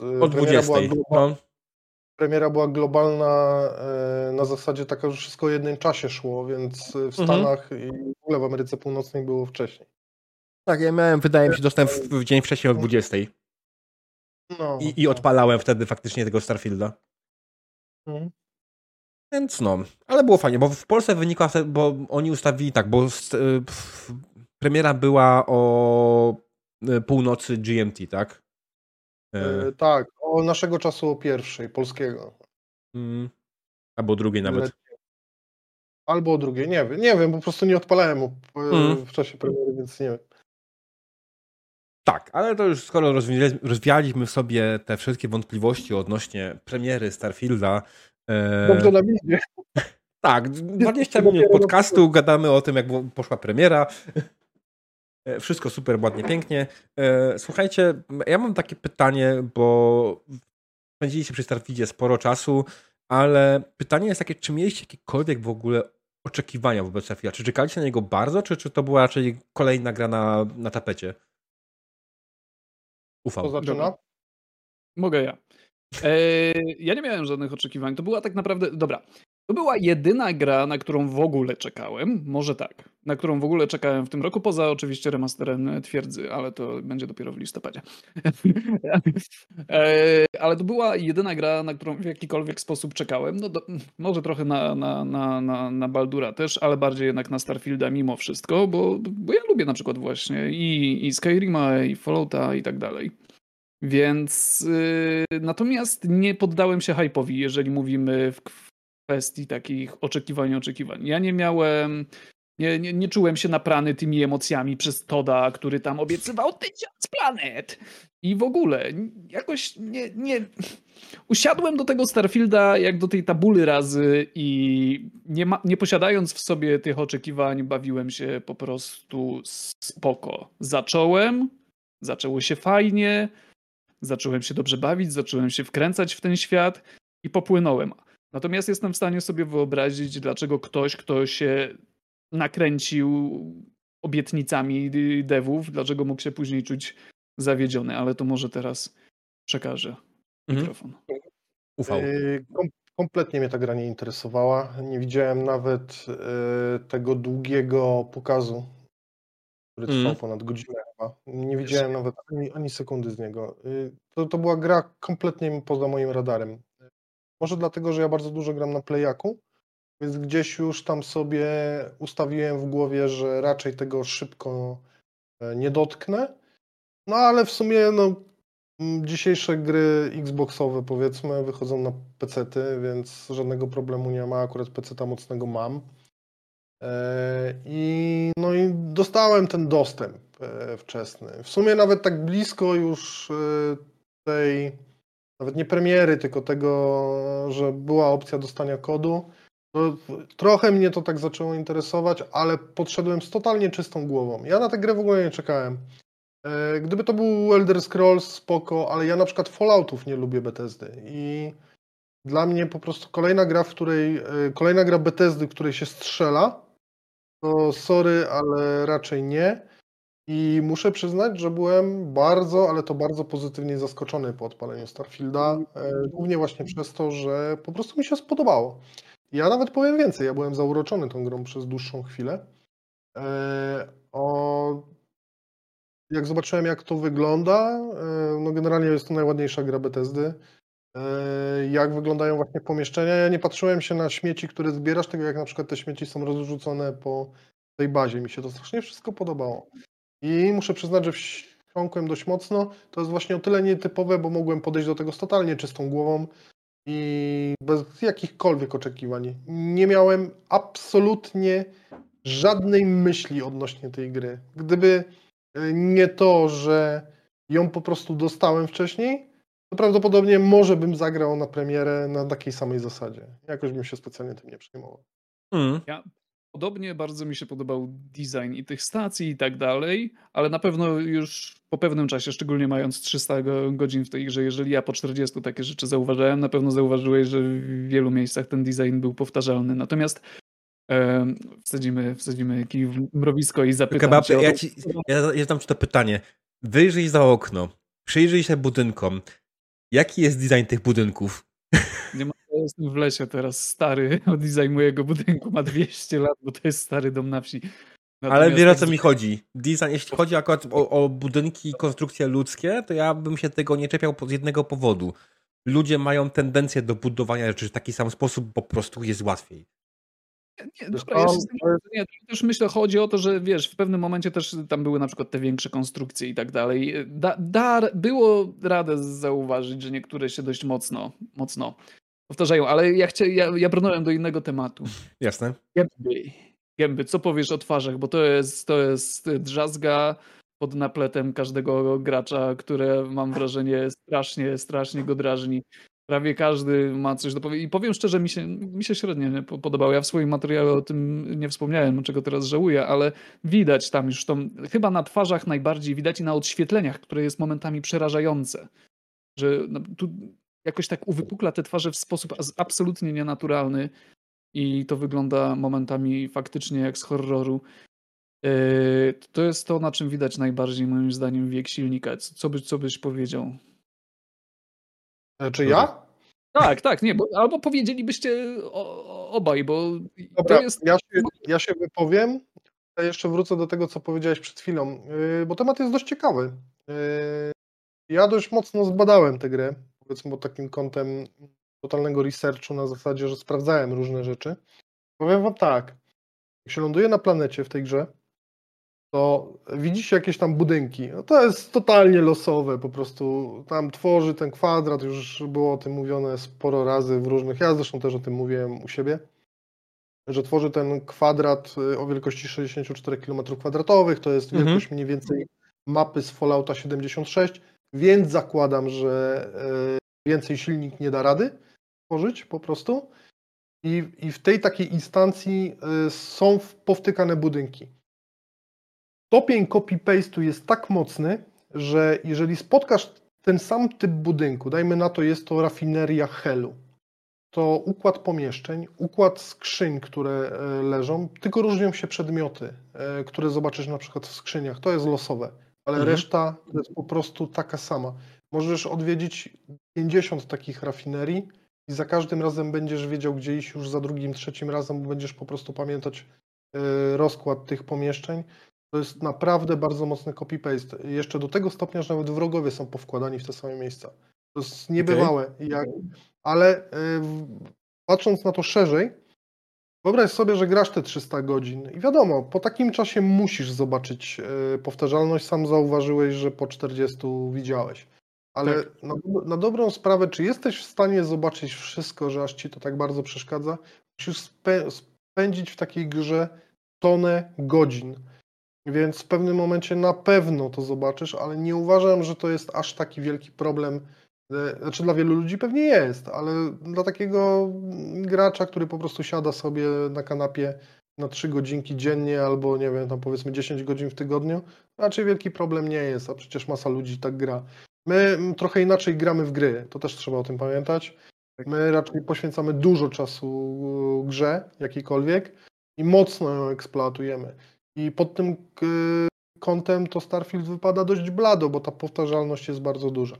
yy, Od 20. Była no premiera była globalna e, na zasadzie taka, że wszystko w jednym czasie szło, więc w mhm. Stanach mhm. i w ogóle w Ameryce Północnej było wcześniej. Tak, ja miałem, wydaje mi się, dostęp w dzień wcześniej o 20. No, I, I, odpalałem wtedy faktycznie tego Starfielda. Mhm. Więc no, ale było fajnie, bo w Polsce wynikła, bo oni ustawili tak, bo premiera była o e, północy GMT, tak? E, tak, o naszego czasu o pierwszej, polskiego. Mm. Albo drugiej nawet. Albo o drugiej, nie wiem, nie wiem, po prostu nie odpalałem mm. w czasie premiery, więc nie wiem. Tak, ale to już skoro rozwialiśmy sobie te wszystkie wątpliwości odnośnie premiery Starfielda. E... Dobrze nam idzie. Tak, 20 minut podcastu, gadamy o tym, jak poszła premiera. E, wszystko super, ładnie, pięknie. E, słuchajcie, ja mam takie pytanie, bo spędziliście przy Starfieldzie sporo czasu, ale pytanie jest takie, czy mieliście jakiekolwiek w ogóle oczekiwania wobec Starfielda? Czy czekaliście na niego bardzo, czy, czy to była raczej kolejna gra na, na tapecie? Ufał. Zaczyna? Mogę ja. Eee, ja nie miałem żadnych oczekiwań. To była tak naprawdę. Dobra. To była jedyna gra, na którą w ogóle czekałem, może tak, na którą w ogóle czekałem w tym roku, poza oczywiście remasterem Twierdzy, ale to będzie dopiero w listopadzie. E, ale to była jedyna gra, na którą w jakikolwiek sposób czekałem. No do, może trochę na, na, na, na, na Baldura też, ale bardziej jednak na Starfielda mimo wszystko, bo, bo ja lubię na przykład właśnie i, i Skyrima, i Fallouta i tak dalej. Więc yy, natomiast nie poddałem się hype'owi, jeżeli mówimy w, kwestii takich oczekiwań, oczekiwań. Ja nie miałem, nie, nie, nie czułem się naprany tymi emocjami przez Toda, który tam obiecywał tysiąc planet. I w ogóle jakoś nie, nie... Usiadłem do tego Starfielda jak do tej tabuly razy i nie, ma, nie posiadając w sobie tych oczekiwań, bawiłem się po prostu spoko. Zacząłem, zaczęło się fajnie, zacząłem się dobrze bawić, zacząłem się wkręcać w ten świat i popłynąłem. Natomiast jestem w stanie sobie wyobrazić, dlaczego ktoś, kto się nakręcił obietnicami devów, dlaczego mógł się później czuć zawiedziony, ale to może teraz przekażę mhm. mikrofon. Ufał. Yy, kom kompletnie mnie ta gra nie interesowała. Nie widziałem nawet yy, tego długiego pokazu, który trwał mm. ponad godzinę chyba. Nie widziałem nawet ani, ani sekundy z niego. Yy, to, to była gra kompletnie poza moim radarem. Może dlatego, że ja bardzo dużo gram na Playaku, więc gdzieś już tam sobie ustawiłem w głowie, że raczej tego szybko e, nie dotknę. No ale w sumie no, dzisiejsze gry Xboxowe powiedzmy wychodzą na PC-ty, więc żadnego problemu nie ma. Akurat PC-ta mocnego mam. E, I, no i dostałem ten dostęp e, wczesny. W sumie nawet tak blisko już tej nawet nie premiery, tylko tego, że była opcja dostania kodu. To trochę mnie to tak zaczęło interesować, ale podszedłem z totalnie czystą głową. Ja na tę grę w ogóle nie czekałem. E, gdyby to był Elder Scrolls, spoko, ale ja na przykład Falloutów nie lubię Bethesdy i dla mnie po prostu kolejna gra, w której, e, kolejna gra Bethesdy, w której się strzela, to sorry, ale raczej nie. I muszę przyznać, że byłem bardzo, ale to bardzo pozytywnie zaskoczony po odpaleniu Starfielda, e, głównie właśnie przez to, że po prostu mi się spodobało. Ja nawet powiem więcej, ja byłem zauroczony tą grą przez dłuższą chwilę. O jak zobaczyłem, jak to wygląda, e, no generalnie jest to najładniejsza gra Bethesdy. E, jak wyglądają właśnie pomieszczenia. Ja nie patrzyłem się na śmieci, które zbierasz, tego jak na przykład te śmieci są rozrzucone po tej bazie. Mi się to strasznie wszystko podobało. I muszę przyznać, że wsiąkłem dość mocno. To jest właśnie o tyle nietypowe, bo mogłem podejść do tego z totalnie czystą głową i bez jakichkolwiek oczekiwań. Nie miałem absolutnie żadnej myśli odnośnie tej gry. Gdyby nie to, że ją po prostu dostałem wcześniej, to prawdopodobnie może bym zagrał na premierę na takiej samej zasadzie. Jakoś bym się specjalnie tym nie przejmował. Mm. Ja podobnie bardzo mi się podobał design i tych stacji i tak dalej, ale na pewno już po pewnym czasie, szczególnie mając 300 godzin w tej grze, jeżeli ja po 40 takie rzeczy zauważyłem, na pewno zauważyłeś, że w wielu miejscach ten design był powtarzalny. Natomiast wsadzimy, wsadzimy kij w mrowisko i zapytam Kebab, cię ja, ci, ja, ja ci to pytanie. Wyjrzyj za okno, przyjrzyj się budynkom. Jaki jest design tych budynków? Nie ma, ja jestem w lesie teraz, stary design mojego budynku ma 200 lat, bo to jest stary dom na wsi. Natomiast Ale wiesz o co mi chodzi. Design, jeśli chodzi akurat o, o budynki i konstrukcje ludzkie, to ja bym się tego nie czepiał z jednego powodu. Ludzie mają tendencję do budowania rzeczy w taki sam sposób, po prostu jest łatwiej. Nie, dobra, ja się nie, też myślę, chodzi o to, że wiesz, w pewnym momencie też tam były na przykład te większe konstrukcje i tak dalej. Da, da, było radę zauważyć, że niektóre się dość mocno, mocno powtarzają, ale ja, chcia, ja, ja brnąłem do innego tematu. Jasne. Gęby. Gęby, co powiesz o twarzach, bo to jest, to jest drzazga pod napletem każdego gracza, które mam wrażenie strasznie, strasznie go drażni. Prawie każdy ma coś do powiedzenia. I powiem szczerze, mi się, mi się średnio podobało. Ja w swoim materiale o tym nie wspomniałem, czego teraz żałuję, ale widać tam już to, chyba na twarzach najbardziej widać i na odświetleniach, które jest momentami przerażające. Że no, tu jakoś tak uwypukla te twarze w sposób absolutnie nienaturalny i to wygląda momentami faktycznie jak z horroru. Yy, to jest to, na czym widać najbardziej moim zdaniem wiek silnika. Co, by, co byś powiedział? E, czy ja? Tak, tak, nie, bo, albo powiedzielibyście o, obaj, bo Dobra, to jest... ja, się, ja się wypowiem. Ja jeszcze wrócę do tego, co powiedziałeś przed chwilą, yy, bo temat jest dość ciekawy. Yy, ja dość mocno zbadałem tę grę, powiedzmy pod takim kątem totalnego researchu na zasadzie, że sprawdzałem różne rzeczy. Powiem wam tak, jak się ląduje na planecie w tej grze, to widzicie jakieś tam budynki. No to jest totalnie losowe, po prostu tam tworzy ten kwadrat, już było o tym mówione sporo razy w różnych, ja zresztą też o tym mówiłem u siebie, że tworzy ten kwadrat y, o wielkości 64 km2, to jest mhm. wielkość mniej więcej mapy z Fallouta 76, więc zakładam, że y, więcej silnik nie da rady tworzyć po prostu. I, i w tej takiej instancji y, są powtykane budynki stopień copy-paste'u jest tak mocny, że jeżeli spotkasz ten sam typ budynku, dajmy na to jest to rafineria Helu, to układ pomieszczeń, układ skrzyń, które e, leżą, tylko różnią się przedmioty, e, które zobaczysz na przykład w skrzyniach. To jest losowe, ale mhm. reszta jest po prostu taka sama. Możesz odwiedzić 50 takich rafinerii i za każdym razem będziesz wiedział, gdzie iść już za drugim, trzecim razem, bo będziesz po prostu pamiętać e, rozkład tych pomieszczeń. To jest naprawdę bardzo mocny copy-paste. Jeszcze do tego stopnia, że nawet wrogowie są powkładani w te same miejsca. To jest niebywałe. Okay. Jak, ale y, patrząc na to szerzej, wyobraź sobie, że grasz te 300 godzin i wiadomo, po takim czasie musisz zobaczyć y, powtarzalność. Sam zauważyłeś, że po 40 widziałeś. Ale tak. na, na, dobrą sprawę, czy jesteś w stanie zobaczyć wszystko, że aż ci to tak bardzo przeszkadza? Musisz spę spędzić w takiej grze tonę godzin. Więc w pewnym momencie na pewno to zobaczysz, ale nie uważam, że to jest aż taki wielki problem. E, znaczy dla wielu ludzi pewnie jest, ale dla takiego gracza, który po prostu siada sobie na kanapie, na 3 godzinki dziennie albo nie wiem, tam powiedzmy 10 godzin w tygodniu, raczej wielki problem nie jest, a przecież masa ludzi tak gra. My trochę inaczej gramy w gry, to też trzeba o tym pamiętać. My raczej poświęcamy dużo czasu grze jakiejkolwiek i mocno ją eksploatujemy. I pod tym y, kątem to Starfield wypada dość blado, bo ta powtarzalność jest bardzo duża.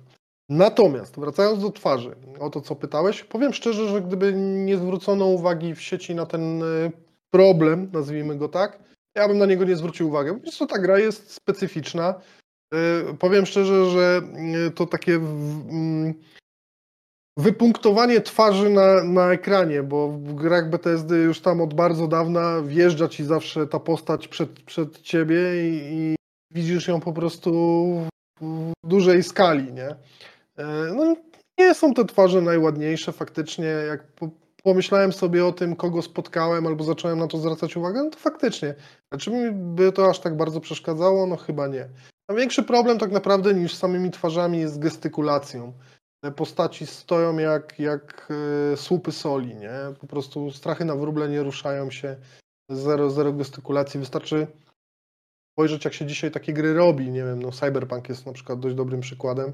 Natomiast wracając do twarzy, o to co pytałeś, powiem szczerze, że gdyby nie zwrócono uwagi w sieci na ten y, problem, nazwijmy go tak, ja bym na niego nie zwrócił uwagi. Po prostu ta gra jest specyficzna. Y, powiem szczerze, że to takie mm, wypunktowanie twarzy na, na ekranie, bo w grach BTSD już tam od bardzo dawna wjeżdża ci zawsze ta postać przed, przed ciebie i, i widzisz ją po prostu w dużej skali, nie? E, no, nie są te twarze najładniejsze faktycznie, jak pomyślałem sobie o tym, kogo spotkałem, albo zacząłem na to zwracać uwagę, no to faktycznie. A czy mi by to aż tak bardzo przeszkadzało? No chyba nie. A większy problem tak naprawdę niż samymi twarzami jest gestykulacją. Te postaci stoją jak, jak e, słupy soli, nie? Po prostu strachy na wróble nie ruszają się, zero, zero gestykulacji. Wystarczy spojrzeć, jak się dzisiaj takie gry robi. Nie wiem, no Cyberpunk jest na przykład dość dobrym przykładem.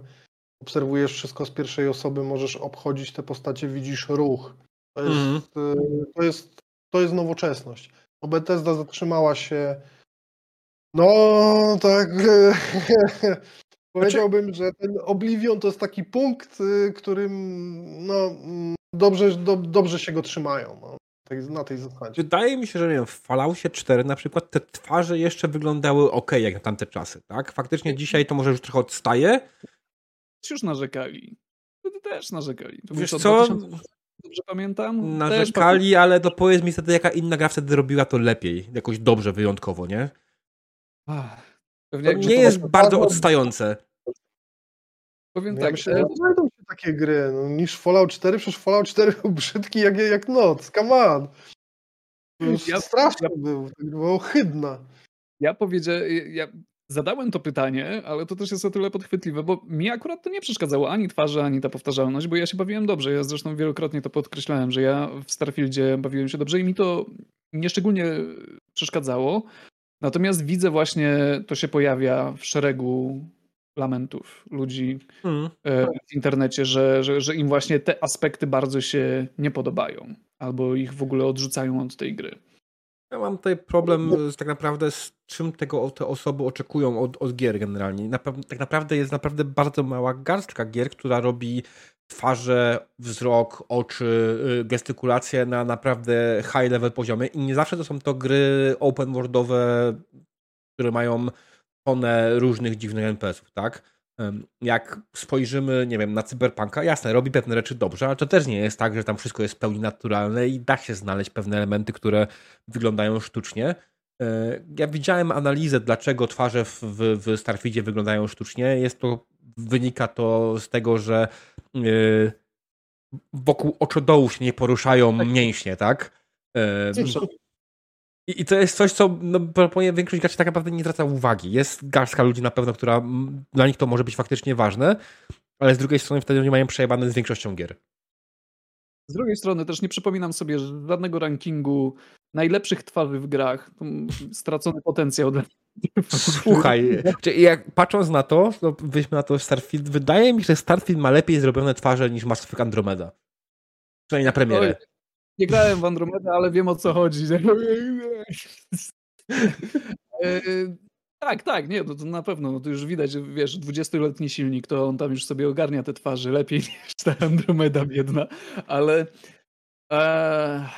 Obserwujesz wszystko z pierwszej osoby, możesz obchodzić te postacie, widzisz ruch. To jest, mm. to jest, to jest nowoczesność. No Bethesda zatrzymała się no tak Powiedziałbym, że ten Oblivion to jest taki punkt, y, którym no, mm, dobrze, do, dobrze się go trzymają. No, na tej zasadzie. Wydaje mi się, że nie wiem, w Falloutie 4 na przykład te twarze jeszcze wyglądały ok, jak na tamte czasy, tak? Faktycznie dzisiaj to może już trochę odstaje. Już narzekali. Wtedy też narzekali. To Wiesz co? Dobrze pamiętam? Narzekali, też... ale to powiedz mi wtedy, jaka inna gra wtedy robiła to lepiej. Jakoś dobrze, wyjątkowo, nie? Pewnie to nie jest bardzo odstające. Powiem no tak. Ja myślę, że znajdą się takie gry no, niż Fallout 4, przecież Fallout 4 był brzydki jak, jak noc, come on. Ja, straszny ja, był, była ohydna. Ja powiedziałem, ja zadałem to pytanie, ale to też jest o tyle podchwytliwe, bo mi akurat to nie przeszkadzało ani twarze, ani ta powtarzalność, bo ja się bawiłem dobrze. Ja zresztą wielokrotnie to podkreślałem, że ja w Starfieldzie bawiłem się dobrze i mi to nieszczególnie przeszkadzało. Natomiast widzę właśnie, to się pojawia w szeregu lamentów ludzi mm. w internecie, że, że, że im właśnie te aspekty bardzo się nie podobają, albo ich w ogóle odrzucają od tej gry. Ja mam tutaj problem z, tak naprawdę z czym tego te osoby oczekują od, od gier generalnie. tak naprawdę jest naprawdę bardzo mała garstka gier, która robi twarze, wzrok, oczy, y, gestykulacje na naprawdę high level poziomie i nie zawsze to są to gry open worldowe, które mają tonę różnych dziwnych NPS-ów, tak? Jak spojrzymy, nie wiem, na Cyberpunka, jasne, robi pewne rzeczy dobrze, ale to też nie jest tak, że tam wszystko jest w pełni naturalne i da się znaleźć pewne elementy, które wyglądają sztucznie. E, ja widziałem analizę, dlaczego twarze w, w, w wyglądają sztucznie. Jest to, wynika to z tego, że yy, wokół oczodołu się nie poruszają tak. mięśnie, tak? Yy, i, I to jest coś, co no, proponuję większość graczy tak naprawdę nie zwraca uwagi. Jest garstka ludzi na pewno, która dla nich to może być faktycznie ważne, ale z drugiej strony wtedy nie mają przejebane z większością gier. Z drugiej strony też nie przypominam sobie żadnego rankingu najlepszych twarzy w grach. Stracony potencjał dla Słuchaj, jak patrząc na to, no weźmy na to Starfield, wydaje mi się, że Starfield ma lepiej zrobione twarze niż Mass Effect Andromeda. Przynajmniej na premierę. Nie grałem w Andromedę, ale wiem o co chodzi. E, tak, tak, nie, to, to na pewno, no to już widać, że wiesz, 20-letni silnik, to on tam już sobie ogarnia te twarze lepiej niż ta Andromeda biedna, ale e,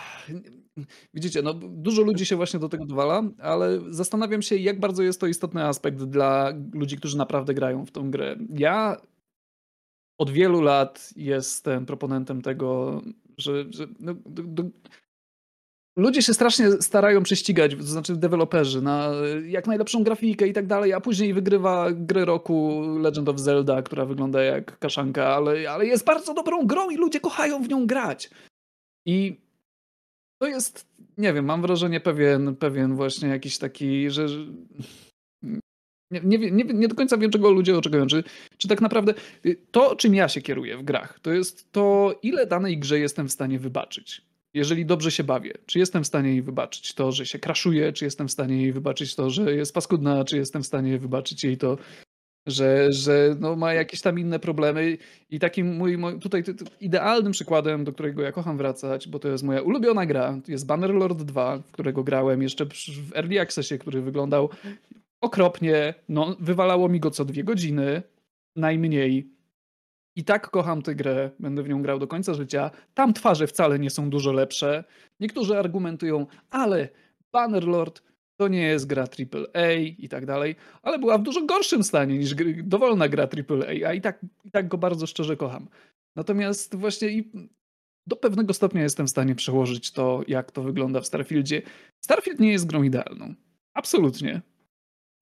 widzicie, no dużo ludzi się właśnie do tego dowala, ale zastanawiam się, jak bardzo jest to istotny aspekt dla ludzi, którzy naprawdę grają w tą grę. Ja od wielu lat jestem proponentem tego, że, że no, do, do, ludzie się strasznie starają prześcigać, to znaczy deweloperzy, na jak najlepszą grafikę i tak dalej, a później wygrywa grę roku Legend of Zelda, która wygląda jak kaszanka, ale, ale jest bardzo dobrą grą i ludzie kochają w nią grać. I to jest, nie wiem, mam wrażenie pewien, pewien właśnie jakiś taki, że, nie, nie, nie, nie, do końca wiem, czego ludzie oczekują. Czy, czy tak naprawdę y, to, czym ja się kieruję w grach, to jest to, ile danej grze jestem w stanie wybaczyć. jeżeli dobrze się bawię, czy jestem w stanie jej wybaczyć to, że się kraszuje, czy jestem w stanie jej wybaczyć to, że jest paskudna, czy jestem w stanie wybaczyć jej to, że, że no ma jakieś tam inne problemy. I takim mój, mój tutaj idealnym przykładem, do którego ja kocham wracać, bo to jest moja ulubiona gra, jest Bannerlord 2, w którego grałem jeszcze w Early Accessie, który wyglądał okropnie, no, wywalało mi go co dwie godziny, najmniej. I tak kocham tę grę, będę w nią grał do końca życia. Tam twarze wcale nie są dużo lepsze. Niektórzy argumentują, ale Bannerlord to nie jest gra AAA i tak dalej, ale była w dużo gorszym stanie niż gry, dowolna gra AAA, a i tak, i tak go bardzo szczerze kocham. Natomiast właśnie i do pewnego stopnia jestem w stanie przełożyć to, jak to wygląda w Starfieldzie. Starfield nie jest grą idealną. Absolutnie.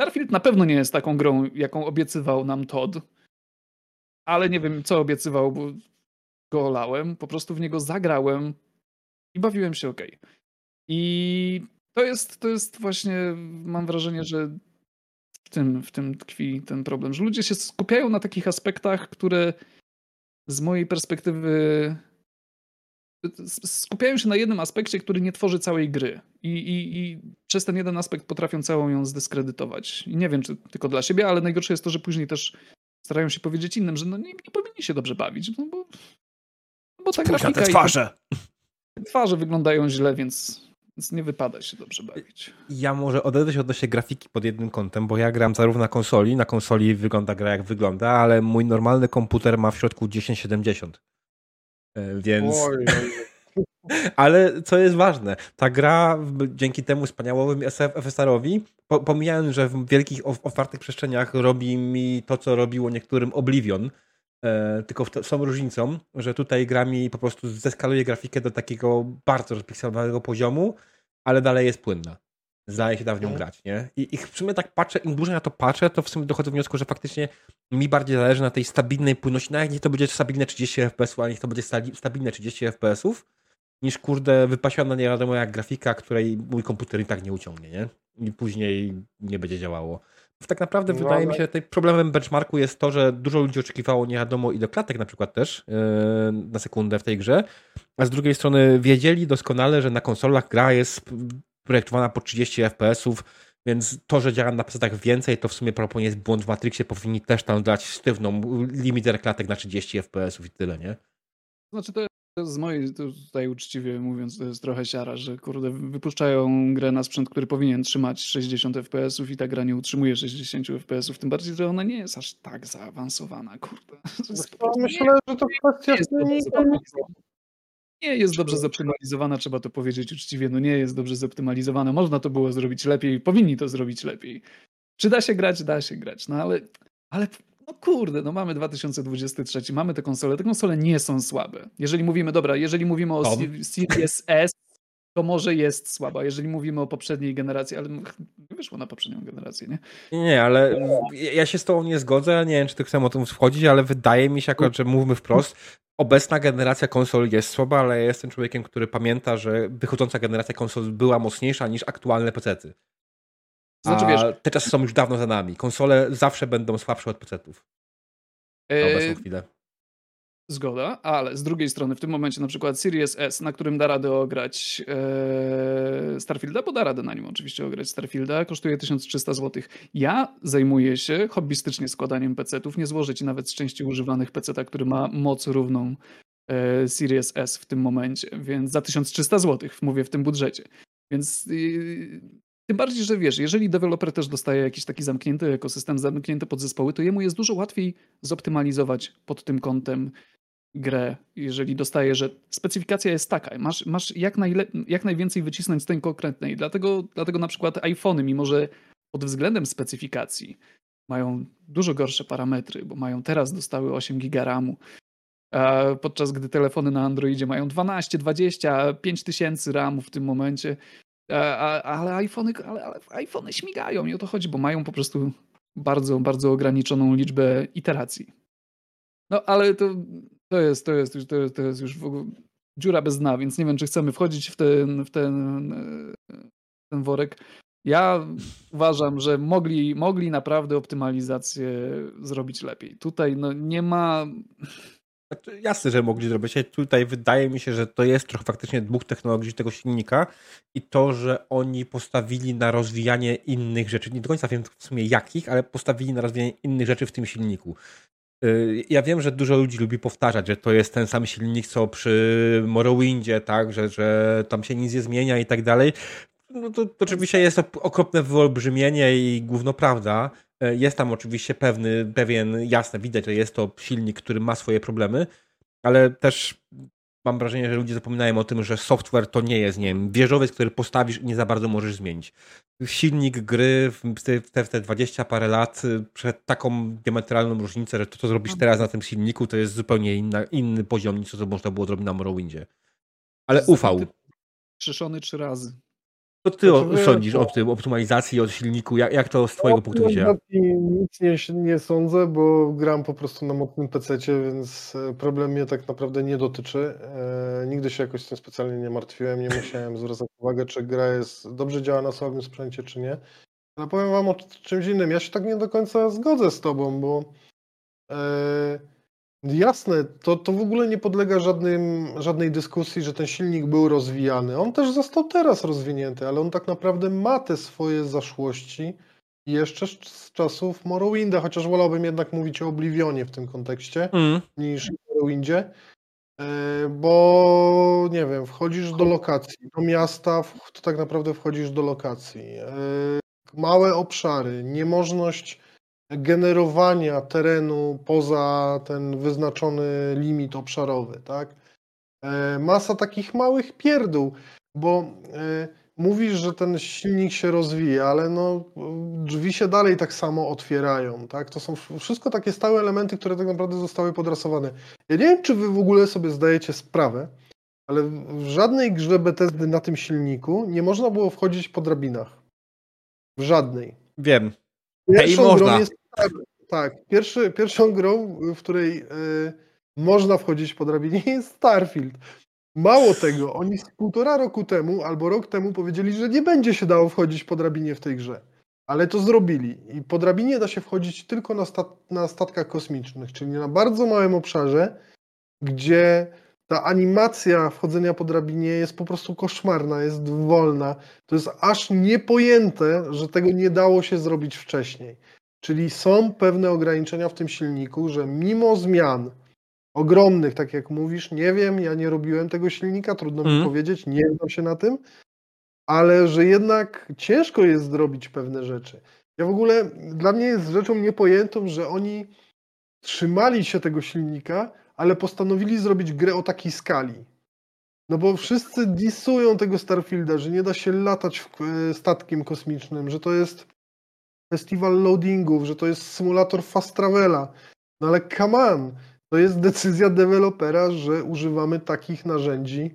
Starfield na pewno nie jest taką grą, jaką obiecywał nam Todd, ale nie wiem, co obiecywał, bo go olałem. Po prostu w niego zagrałem i bawiłem się ok. I to jest, to jest właśnie, mam wrażenie, że w tym, w tym tkwi ten problem, że ludzie się skupiają na takich aspektach, które z mojej perspektywy skupiają się na jednym aspekcie, który nie tworzy całej gry. I, i, I, przez ten jeden aspekt potrafią całą ją zdyskredytować. I nie wiem, czy tylko dla siebie, ale najgorsze jest to, że później też starają się powiedzieć innym, że no nie, nie powinni się dobrze bawić, no bo, bo ta grafika te twarze. I twarze wyglądają źle, więc, więc nie wypada się dobrze bawić. Ja może odejdę się odnośnie grafiki pod jednym kątem, bo ja gram zarówno na konsoli, na konsoli wygląda gra jak wygląda, ale mój normalny komputer ma w środku 1070. E, więc... Oj, oj. Ale co jest ważne, ta gra dzięki temu wspaniałowym FSR-owi, pomijając, że w wielkich, otwartych przestrzeniach robi mi to, co robiło niektórym Oblivion, tylko w to, są różnicą, że tutaj gra mi po prostu zeskaluje grafikę do takiego bardzo rozpikselowanego poziomu, ale dalej jest płynna. Zdaje się da w nią mhm. grać, nie? I, I w sumie tak patrzę, im dłużej na to patrzę, to w sumie dochodzę do wniosku, że faktycznie mi bardziej zależy na tej stabilnej płynności, nawet niech to będzie stabilne 30 fps, a niech to będzie stabilne 30 fps-ów, niż kurde wypasiona nie wiadomo jak grafika, której mój komputer i tak nie uciągnie, nie? I później nie będzie działało. Tak naprawdę no, wydaje ale... mi się, że problemem benchmarku jest to, że dużo ludzi oczekiwało nie wiadomo ile klatek na przykład też yy, na sekundę w tej grze, a z drugiej strony wiedzieli doskonale, że na konsolach gra jest projektowana po 30 FPS-ów, więc to, że działa na PC-tach więcej, to w sumie propos jest błąd w Matrixie, powinni też tam dać sztywną limiter klatek na 30 FPS-ów i tyle, nie? Znaczy to z mojej, tutaj uczciwie mówiąc, to jest trochę siara, że kurde, wypuszczają grę na sprzęt, który powinien trzymać 60 FPS-ów i ta gra nie utrzymuje 60 FPS-ów, tym bardziej, że ona nie jest aż tak zaawansowana, kurde. No myślę, że to kwestia nie jest, nie jest dobrze zoptymalizowana, trzeba to powiedzieć uczciwie, no nie jest dobrze zoptymalizowana, można to było zrobić lepiej, powinni to zrobić lepiej. Czy da się grać? Da się grać, no ale, ale no kurde, no mamy 2023, mamy te konsole. Te konsole nie są słabe. Jeżeli mówimy, dobra, jeżeli mówimy o Series S, to może jest słaba. Jeżeli mówimy o poprzedniej generacji, ale nie wyszło na poprzednią generację, nie? Nie, ale ja się z tobą nie zgodzę. Nie wiem, czy ty chcemy o tym wchodzić, ale wydaje mi się akurat, że mówmy wprost. Obecna generacja konsol jest słaba, ale ja jestem człowiekiem, który pamięta, że wychodząca generacja konsol była mocniejsza niż aktualne pecety. Znaczy, A wiesz, te czasy są już dawno za nami. Konsole zawsze będą słabsze od PC-ów. Na obecną chwilę. Zgoda, ale z drugiej strony w tym momencie na przykład Series S, na którym da radę ograć e, Starfielda, bo da radę na nim oczywiście ograć Starfielda, kosztuje 1300 zł. Ja zajmuję się hobbystycznie składaniem PC-ów, nie złożę ci nawet z części używanych PC-a, który ma moc równą e, Series S w tym momencie, więc za 1300 zł, mówię w tym budżecie. Więc tym bardziej, że wiesz, jeżeli deweloper też dostaje jakiś taki zamknięty ekosystem, zamknięte podzespoły, to jemu jest dużo łatwiej zoptymalizować pod tym kątem grę, jeżeli dostaje, że specyfikacja jest taka, masz, masz jak, najle- jak najwięcej wycisnąć z tej konkretnej. Dlatego, dlatego na przykład iPhony, mimo że pod względem specyfikacji mają dużo gorsze parametry, bo mają teraz dostały 8 GB RAMu, podczas gdy telefony na Androidzie mają 12, 20, 5000 RAMu w tym momencie, a, ale iPhony, ale, ale iPhony śmigają i o to chodzi, bo mają po prostu bardzo, bardzo ograniczoną liczbę iteracji. No ale to, to, jest, to, jest, już, to, jest, to jest już w ogóle dziura bez dna, więc nie wiem, czy chcemy wchodzić w ten, w ten, ten worek. Ja uważam, że mogli, mogli naprawdę optymalizację zrobić lepiej. Tutaj no, nie ma Znaczy, jasne, że mogli zrobić. Tutaj wydaje mi się, że to jest trochę faktycznie dwóch technologii tego silnika i to, że oni postawili na rozwijanie innych rzeczy. Nie do końca wiem w sumie jakich, ale postawili na rozwijanie innych rzeczy w tym silniku. Y, ja wiem, że dużo ludzi lubi powtarzać, że to jest ten sam silnik, co przy Morrowindzie, tak, że, że tam się nic nie zmienia i tak dalej. No to, to oczywiście jest okropne wyolbrzymienie i główno prawda. Y, jest tam oczywiście pewny, pewien, jasne, widać, że jest to silnik, który ma swoje problemy, ale też mam wrażenie, że ludzie zapominają o tym, że software to nie jest, nie wiem, wieżowiec, który postawisz i nie za bardzo możesz zmienić. Silnik gry w te, w te 20 parę lat y, przed taką diametralną różnicę, że to, co zrobisz teraz na tym silniku, to jest zupełnie inna, inny poziom niż to, co można było zrobić na Morrowindzie. Ale ufał. Przyszony trzy razy. Co ty o, sądzisz o tym optymalizacji, o silniku? Jak, jak to z twojego punktu widzenia? Nic nie, nie sądzę, bo gram po prostu na mocnym PC, więc e, problem mnie tak naprawdę nie dotyczy. E, nigdy się jakoś tym specjalnie nie martwiłem, nie musiałem zwracać uwagi, czy gra jest dobrze działa na słabym sprzęcie, czy nie. Ale powiem wam o czymś innym. Ja się tak nie do końca zgodzę z tobą, bo e, Jasne, to, to w ogóle nie podlega żadnym, żadnej dyskusji, że ten silnik był rozwijany. On też został teraz rozwinięty, ale on tak naprawdę ma te swoje zaszłości jeszcze z czasów Morrowinda, chociaż wolałbym jednak mówić o Oblivionie w tym kontekście mm. niż Morrowindzie, e, bo nie wiem, wchodzisz do lokacji, do miasta, to tak naprawdę wchodzisz do lokacji. E, małe obszary, niemożność generowania terenu poza ten wyznaczony limit obszarowy, tak? E, masa takich małych pierdół, bo e, mówisz, że ten silnik się rozwija, ale no, drzwi się dalej tak samo otwierają, tak? To są wszystko takie stałe elementy, które tak naprawdę zostały podrasowane. Ja nie wiem, czy wy w ogóle sobie zdajecie sprawę, ale w żadnej grze Bethesdy na tym silniku nie można było wchodzić po drabinach. W żadnej. Wiem. Pierwszą Hej, można. Jest, tak, pierwszy, pierwszą grą, w której y, można wchodzić po drabinie jest Starfield. Mało tego, oni z półtora roku temu albo rok temu powiedzieli, że nie będzie się dało wchodzić po drabinie w tej grze. Ale to zrobili. I po drabinie da się wchodzić tylko na, stat na statkach kosmicznych, czyli na bardzo małym obszarze, gdzie ta animacja wchodzenia po drabinie jest po prostu koszmarna, jest wolna. To jest aż niepojęte, że tego nie dało się zrobić wcześniej. Czyli są pewne ograniczenia w tym silniku, że mimo zmian ogromnych, tak jak mówisz, nie wiem, ja nie robiłem tego silnika, trudno mm. mi mhm. powiedzieć, nie znam się na tym, ale że jednak ciężko jest zrobić pewne rzeczy. Ja w ogóle, dla mnie jest rzeczą niepojętą, że oni trzymali się tego silnika, ale postanowili zrobić grę o takiej skali. No bo wszyscy disują tego Starfielda, że nie da się latać e, statkiem kosmicznym, że to jest festiwal loadingów, że to jest symulator fast travela. No ale come on, to jest decyzja dewelopera, że używamy takich narzędzi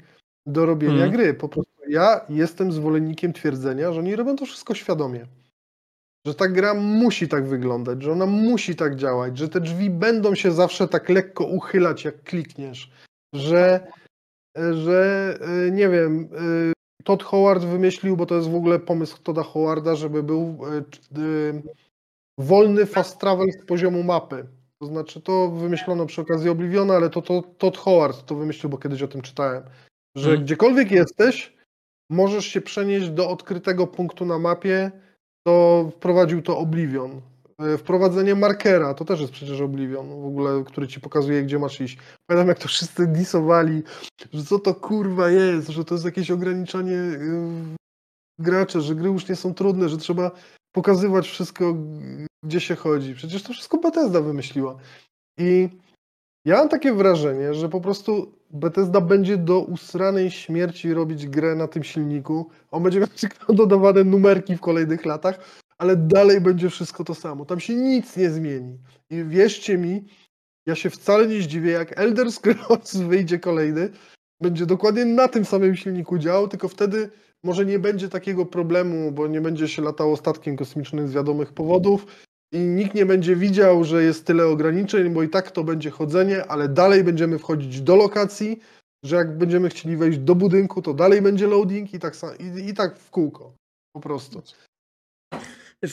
do robienia hmm. gry. Po prostu ja jestem zwolennikiem twierdzenia, że oni robią to wszystko świadomie. Że ta gra musi tak wyglądać, że ona musi tak działać, że te drzwi będą się zawsze tak lekko uchylać, jak klikniesz. Że, że e, nie wiem, e, Todd Howard wymyślił, bo to jest w ogóle pomysł Todda Howarda, żeby był e, wolny fast travel z poziomu mapy. To znaczy to wymyślono przy okazji Obliviona, ale to, to Todd Howard to wymyślił, bo kiedyś o tym czytałem. Że hmm. gdziekolwiek jesteś, możesz się przenieść do odkrytego punktu na mapie, to wprowadził to Oblivion. E, wprowadzenie markera, to też jest przecież Oblivion w ogóle, który ci pokazuje, gdzie masz iść. Pamiętam, jak to wszyscy disowali, że co to kurwa jest, że to jest jakieś ograniczanie e, graczy, że gry już nie są trudne, że trzeba pokazywać wszystko, gdzie się chodzi. Przecież to wszystko Bethesda wymyśliła. I ja mam takie wrażenie, że po prostu Bethesda będzie do usranej śmierci robić grę na tym silniku. On będzie miał dodawane numerki w kolejnych latach, ale dalej będzie wszystko to samo. Tam się nic nie zmieni. I wierzcie mi, ja się wcale nie zdziwię, jak Elder Scrolls wyjdzie kolejny, będzie dokładnie na tym samym silniku działał, tylko wtedy może nie będzie takiego problemu, bo nie będzie się latało statkiem kosmicznym z wiadomych powodów i nikt nie będzie widział, że jest tyle ograniczeń, bo i tak to będzie chodzenie, ale dalej będziemy wchodzić do lokacji, że jak będziemy chcieli wejść do budynku, to dalej będzie loading i tak, i, i tak w kółko. Po prostu.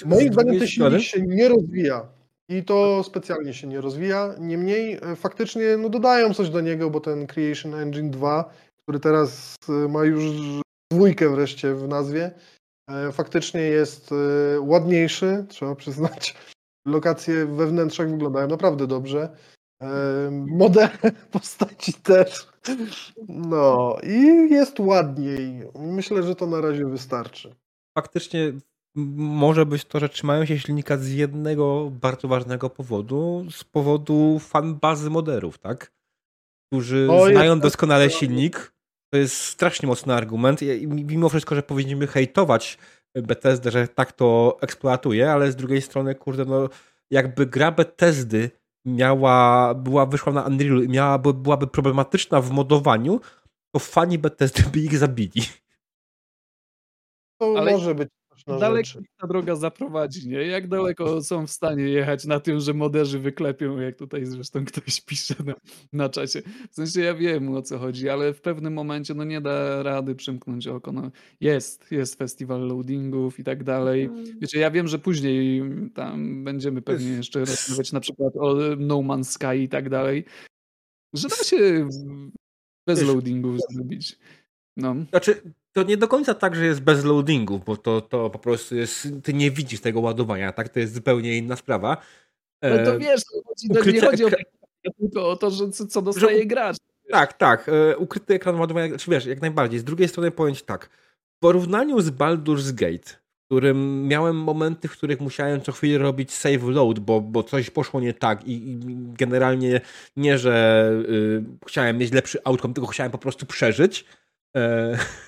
Moim zdaniem ten silnik się nie rozwija. I to specjalnie się nie rozwija. Niemniej e, faktycznie no, dodają coś do niego, bo ten Creation Engine 2, który teraz e, ma już dwójkę wreszcie w nazwie, faktycznie jest ładniejszy, trzeba przyznać. Lokacje we wnętrzach wyglądają naprawdę dobrze. Model postaci też. No i jest ładniej. Myślę, że to na razie wystarczy. Faktycznie może być to, że trzymają się silnika z jednego bardzo ważnego powodu, z powodu fanbazy moderów, tak? Którzy o, znają doskonale silnik. To jest strasznie mocny argument. I mimo wszystko, że powinniśmy hejtować Bethesda, że tak to eksploatuje, ale z drugiej strony, kurde, no jakby gra Bethesdy miała, była, wyszła na Unreal i miałaby, byłaby problematyczna w modowaniu, to fani Bethesdy by ich zabili. To Ale może być daleko ta droga zaprowadzi, nie? Jak daleko są w stanie jechać na tym, że moderzy wyklepią, jak tutaj zresztą ktoś pisze na, na czacie. W sensie ja wiem o co chodzi, ale w pewnym momencie no nie da rady przymknąć oko. No, jest, jest festiwal loadingów i tak dalej. Mhm. Wiecie, ja wiem, że później tam będziemy pewnie jeszcze rozmawiać na przykład o No Man's Sky i tak dalej. Że da się bez loadingów zrobić. No. Znaczy, to nie do końca tak, że jest bez loadingu, bo to, to po prostu jest, ty nie widzisz tego ładowania, tak? To jest zupełnie inna sprawa. No to e, wiesz, to nie chodzi o tylko o to, że co dostaje że, gracz. Tak, tak. E, ukryty ekran ładowania, czy wiesz, jak najbardziej. Z drugiej strony powiem tak. W porównaniu z Baldur's Gate, w którym miałem momenty, w których musiałem co chwilę robić save load, bo, bo coś poszło nie tak i, i generalnie nie, że y, chciałem mieć lepszy outcome, tylko chciałem po prostu przeżyć. E,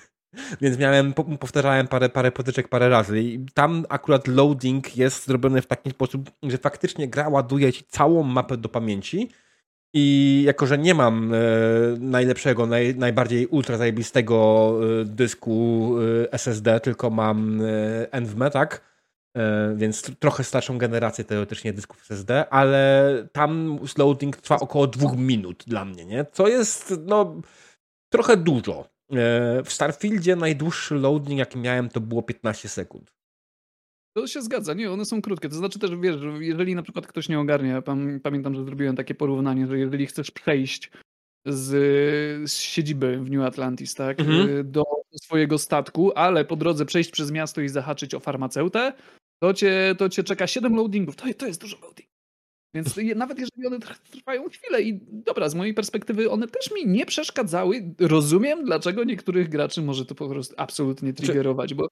Więc miałem, powtarzałem parę, parę potyczek parę razy i tam akurat loading jest zrobiony w taki sposób, że faktycznie gra ładuje ci całą mapę do pamięci i jako, że nie mam e, najlepszego, naj, najbardziej ultra zajebistego e, dysku e, SSD, tylko mam e, NVMe, tak? E, więc trochę starszą generację teoretycznie dysków SSD, ale tam loading trwa około dwóch minut dla mnie, nie? Co jest, no, trochę dużo. E, w Starfieldzie najdłuższy loading, jaki miałem, to było 15 sekund. To się zgadza, nie, one są krótkie. To znaczy też, wiesz, jeżeli na przykład ktoś nie ogarnia, pamiętam, że zrobiłem takie porównanie, że jeżeli chcesz przejść z, z siedziby w New Atlantis, tak, mhm. do swojego statku, ale po drodze przejść przez miasto i zahaczyć o farmaceutę, to cię, to cię czeka 7 loadingów. To, to jest dużo loading. Więc nawet jeżeli one trwają chwilę i dobra, z mojej perspektywy one też mi nie przeszkadzały, rozumiem, dlaczego niektórych graczy może to po prostu absolutnie znaczy, triggerować, bo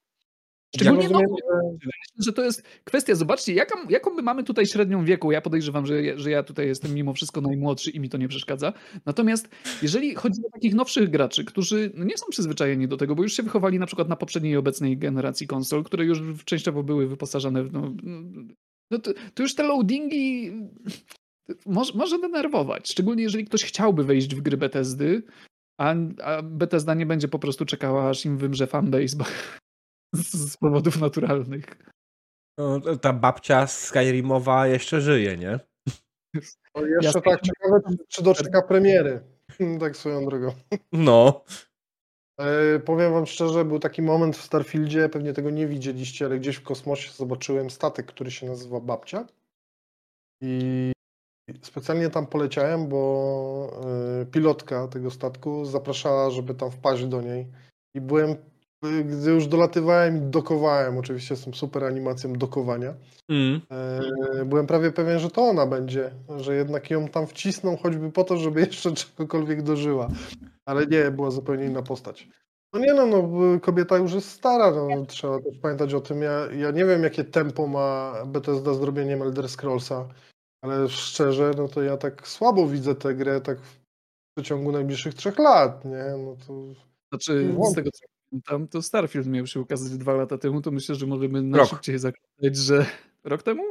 Szczególnie ja rozumiem, że... że to jest kwestia, zobaczcie, jaką, jaką my mamy tutaj średnią wieku. Ja podejrzewam, że, że ja tutaj jestem mimo wszystko najmłodszy i mi to nie przeszkadza. Natomiast jeżeli chodzi o takich nowszych graczy, którzy no nie są przyzwyczajeni do tego, bo już się wychowali na przykład na poprzedniej i obecnej generacji konsol, które już częściowo były wyposażone w no, no to, to już te loadingi może, może denerwować. Szczególnie jeżeli ktoś chciałby wejść w gry Bethesdy, a, a Bethesda nie będzie po prostu czekała, aż im wymrze fanbase bo, z, z powodów naturalnych. No, ta babcia Skyrimowa jeszcze żyje, nie? O, jeszcze tak ciekawe, czy doczeka premiery. Tak swoją drogą. No. E, powiem wam szczerze, był taki moment w Starfieldzie, pewnie tego nie widzieliście, ale gdzieś w kosmosie zobaczyłem statek, który się nazywa Babcia. I specjalnie tam poleciałem, bo e, pilotka tego statku zapraszała, żeby tam wpaść do niej. I byłem, gdy już dolatywałem i dokowałem, oczywiście z tą super animacją dokowania, mm. E, byłem prawie pewien, że to ona będzie, że jednak ją tam wcisną choćby po to, żeby jeszcze czegokolwiek dożyła. Ale nie, była zupełnie inna postać. No nie no, no kobieta już jest stara, no, trzeba też pamiętać o tym. Ja, ja nie wiem, jakie tempo ma Bethesda z robieniem Elder Scrollsa, ale szczerze, no to ja tak słabo widzę tę grę tak w przeciągu najbliższych trzech lat, nie? No to... Znaczy, z tego co pamiętam, to Starfield miał się ukazać dwa lata temu, to myślę, że możemy na rok. szybciej zakładać, że... Rok temu?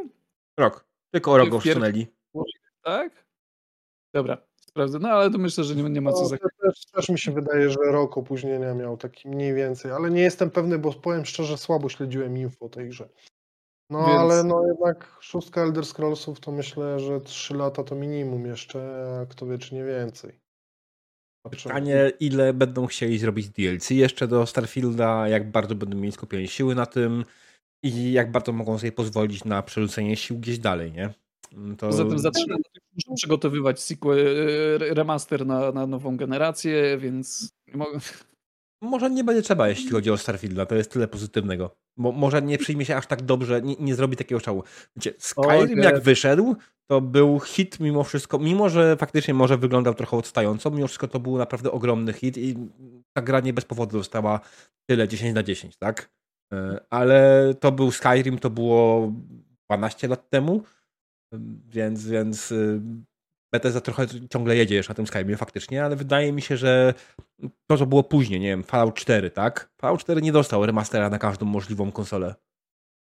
Rok. Tylko rok oszczędzili. Tak? Dobra, sprawdzę. No ale to myślę, że nie, nie ma co no, zakładać. Też, też, mi się wydaje, że rok opóźnienia miał taki mniej więcej, ale nie jestem pewny, bo powiem szczerze, słabo śledziłem info o tej grze. No Więc... ale no jednak szóstka Elder Scrollsów to myślę, że trzy lata to minimum jeszcze, a kto wie czy nie więcej. Pytanie, ile będą chcieli zrobić DLC jeszcze do Starfielda, jak bardzo będą mieli skupienie siły na tym i jak bardzo mogą sobie pozwolić na przerzucenie sił gdzieś dalej, nie? To... Poza tym za 3 lata muszą przygotowywać sequel, e, remaster na, na nową generację, więc. Może nie będzie trzeba, jeśli chodzi o Starfielda, to jest tyle pozytywnego. Bo może nie przyjmie się aż tak dobrze, nie, nie zrobi takiego szału. Wiecie, Skyrim jak wyszedł, to był hit mimo wszystko, mimo że faktycznie może wyglądał trochę odstająco, mimo wszystko to był naprawdę ogromny hit i ta gra nie bez powodu dostała tyle 10 na 10, tak? E, ale to był Skyrim, to było 12 lat temu, więc, więc y, Bethesda trochę ciągle jedzie jeszcze na tym Skyrimie faktycznie, ale wydaje mi się, że to, co było później, nie wiem, Fallout 4, tak? Fallout 4 nie dostał remastera na każdą możliwą konsolę.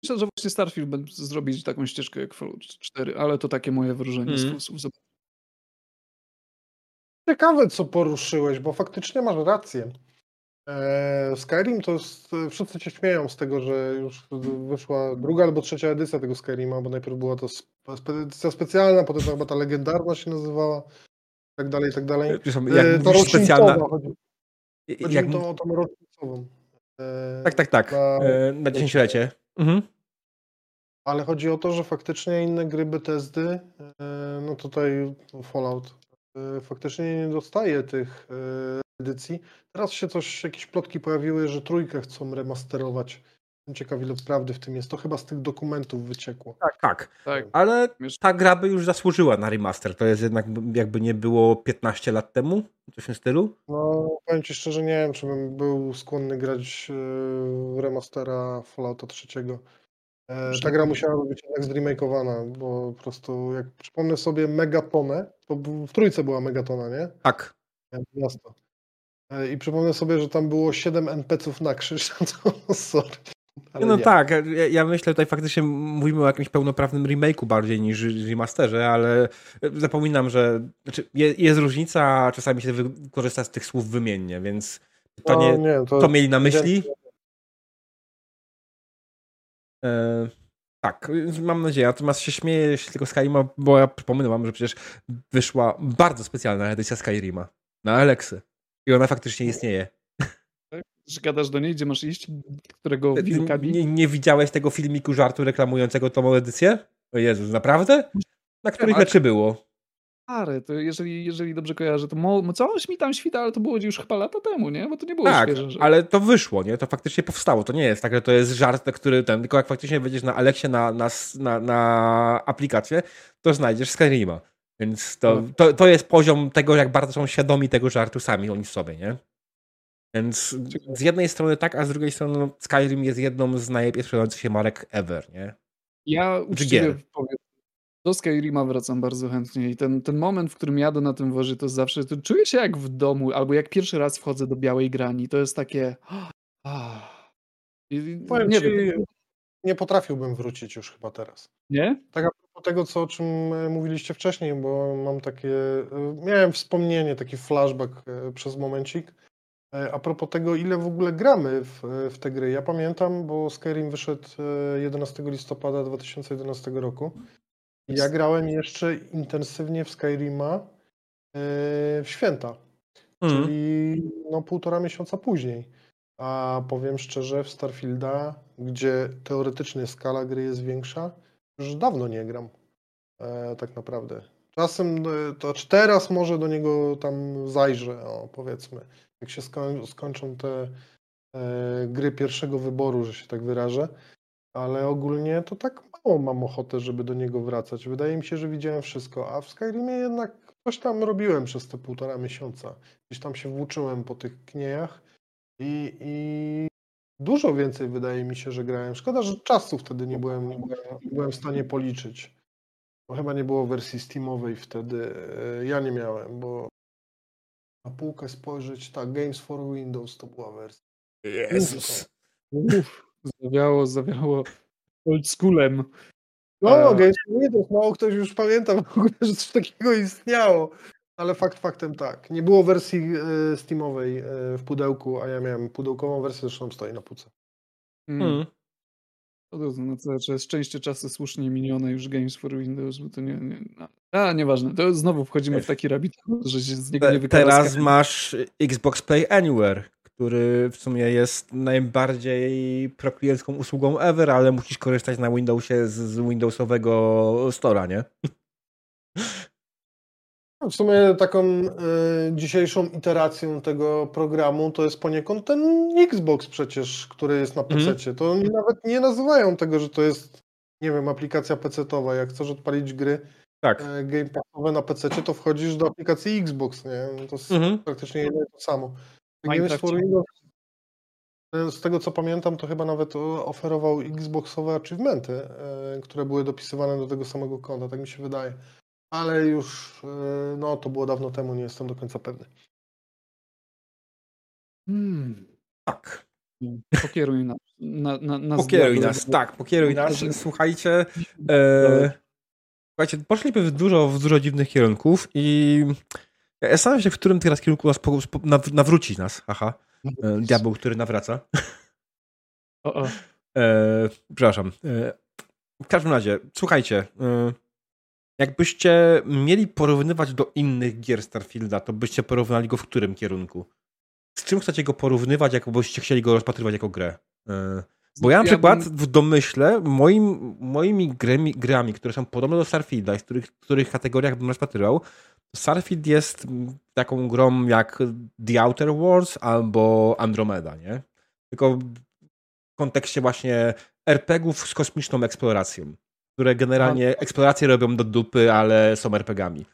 Myślę, że właśnie Starfield będzie zrobić taką ścieżkę jak Fallout 4, ale to takie moje wrażenie mm. z Ciekawe, co poruszyłeś, bo faktycznie masz rację. E, Skyrim to jest, wszyscy się śmieją z tego, że już wyszła druga albo trzecia edycja tego Skyrima, bo najpierw była to edycja specjalna, potem chyba ta legendarna się nazywała, tak dalej, tak dalej. Przepraszam, jak e, to specjalna... Chodzi, chodzi jak... to o tą rocznicową. E, tak, tak, tak, na, na dziesięciolecie. Mhm. Ale chodzi o to, że faktycznie inne gry Bethesdy, no tutaj Fallout, faktycznie nie dostaje tych edycji. Teraz się coś, jakieś plotki pojawiły, że trójkę chcą remasterować. Jestem ciekaw, ile prawdy w tym jest. To chyba z tych dokumentów wyciekło. Tak, tak. tak. Ale ta gra by już zasłużyła na remaster. To jest jednak, jakby nie było 15 lat temu, coś w tym stylu. No, powiem Ci szczerze, nie wiem, czy bym był skłonny grać w remastera Fallouta 3. E, ta gra musiała być jednak zremakeowana, bo po prostu, jak przypomnę sobie Megatonę, to w trójce była Megatona, nie? Tak. Miasto. E, I przypomnę sobie, że tam było 7 NPC-ów na krzyż, to sorry. Ale no nie. tak, ja, ja, myślę tutaj faktycznie mówimy o jakimś pełnoprawnym remake'u bardziej niż remasterze, ale zapominam, że znaczy jest różnica, czasami się korzysta z tych słów wymiennie, więc pytanie, no, nie, to, to mieli na myśli? E, tak, mam nadzieję. Natomiast się śmieję się tego Skyrima, bo ja przypominam wam, że przecież wyszła bardzo specjalna edycja Skyrima na Alexy. I ona faktycznie istnieje. Że gadasz do niej, gdzie masz iść? Którego wilka nie, nie, widziałeś tego filmiku żartu reklamującego tą edycję? O Jezus, naprawdę? Na których rzeczy było? Stary, to jeżeli, jeżeli dobrze kojarzę, to mo, coś mi tam świta, ale to było już chyba lata temu, nie? Bo to nie było tak, świeże. Że... ale to wyszło, nie? To faktycznie powstało. To nie jest tak, że to jest żart, który ten, tylko jak faktycznie wejdziesz na Alexie na, na, na, na aplikację, to znajdziesz Skyrima. Więc to, no. to, to jest poziom tego, jak bardzo są świadomi tego żartu sami oni sobie, nie? Więc z jednej strony tak, a z drugiej strony no, Skyrim jest jedną z najlepiej sprzedających się marek ever, nie? Ja uczciwie powiem, do Skyrima wracam bardzo chętnie i ten, ten moment, w którym jadę na tym wozie, to zawsze to czuję się jak w domu, albo jak pierwszy raz wchodzę do Białej Grani, to jest takie... Ah, Powiem nie ci, wiem. Nie potrafiłbym wrócić już chyba teraz. Nie? Tak a propos tego, co, o czym e, mówiliście wcześniej, bo mam takie... E, miałem wspomnienie, taki flashback e, przez momencik. A propos tego, ile w ogóle gramy w, w te gry. Ja pamiętam, bo Skyrim wyszedł 11 listopada 2011 roku. Ja grałem jeszcze intensywnie w Skyrima w święta, mm. czyli no półtora miesiąca później. A powiem szczerze, w Starfielda, gdzie teoretycznie skala gry jest większa, już dawno nie gram. E, tak naprawdę. Czasem e, to teraz może do niego tam zajrzę, o, powiedzmy. Jak się skoń, skończą te e, gry pierwszego wyboru, że się tak wyrażę. Ale ogólnie to tak mało mam ochotę, żeby do niego wracać. Wydaje mi się, że widziałem wszystko, a w Skyrimie jednak coś tam robiłem przez te półtora miesiąca. Gdzieś tam się włóczyłem po tych kniejach i, i dużo więcej wydaje mi się, że grałem. Szkoda, że czasu wtedy nie byłem, nie byłem w stanie policzyć. Bo chyba nie było wersji Steamowej wtedy. E, ja nie miałem, bo na półkę spojrzeć, tak, Games for Windows to była wersja. Jezus. Uf, zawiało, zawiało oldschoolem. No, e... Games Windows, mało ktoś już pamięta w ogóle, że coś takiego istniało. Ale fakt faktem tak. Nie było wersji e, Steamowej e, w pudełku, a ja miałem pudełkową wersję, zresztą stoi na półce. Hmm. hmm. No to, no to jest szczęście czasy słusznie minione już Games for Windows, bo to nie, nie no. a nieważne, to znowu wchodzimy w taki rabbit że się z niego nie Teraz masz Xbox Play Anywhere, który w sumie jest najbardziej prokliencką usługą ever, ale musisz korzystać na Windowsie z, z Windowsowego Store'a, nie? W sumie taką y, dzisiejszą iteracją tego programu to jest poniekąd ten Xbox przecież, który jest na. PC. To oni nawet nie nazywają tego, że to jest, nie wiem, aplikacja PC-towa. Jak chcesz odpalić gry Tak. e, game passowe na PC, to wchodzisz do aplikacji Xbox, nie? To jest Mhm. praktycznie jedno to samo. Games Minecraft for ci- Windows, e, z tego co pamiętam, to chyba nawet oferował Xboxowe achievementy, e, które były dopisywane do tego samego konta, tak mi się wydaje. Ale już, e, no to było dawno temu, nie jestem do końca pewny. Hmm. Tak. Pokieruj nas. Na, na, nas Pokieruj diabeł. nas, tak, pokieruj nas. Słuchajcie, e, słuchajcie, poszliśmy w dużo, w dużo dziwnych kierunków i ja zastanawiam się, w którym teraz kierunku nas po, po, naw, nawróci nas, aha, e, diabeł, który nawraca. O, o. E, przepraszam. E, w każdym razie, słuchajcie, e, jakbyście mieli porównywać do innych gier Starfielda, to byście porównali go w którym kierunku? Z czym chcecie go porównywać, jakbyście chcieli go rozpatrywać jako grę? E, bo ja na Ja przykład bym- w domyśle moim, moimi grami, grami, które są podobne do Starfielda i z których, których kategoriach bym rozpatrywał, Starfield jest taką grą jak The Outer Worlds albo Andromeda, nie? Tylko w kontekście właśnie RPGów z kosmiczną eksploracją, które generalnie eksploracje robią do dupy, ale są RPGami.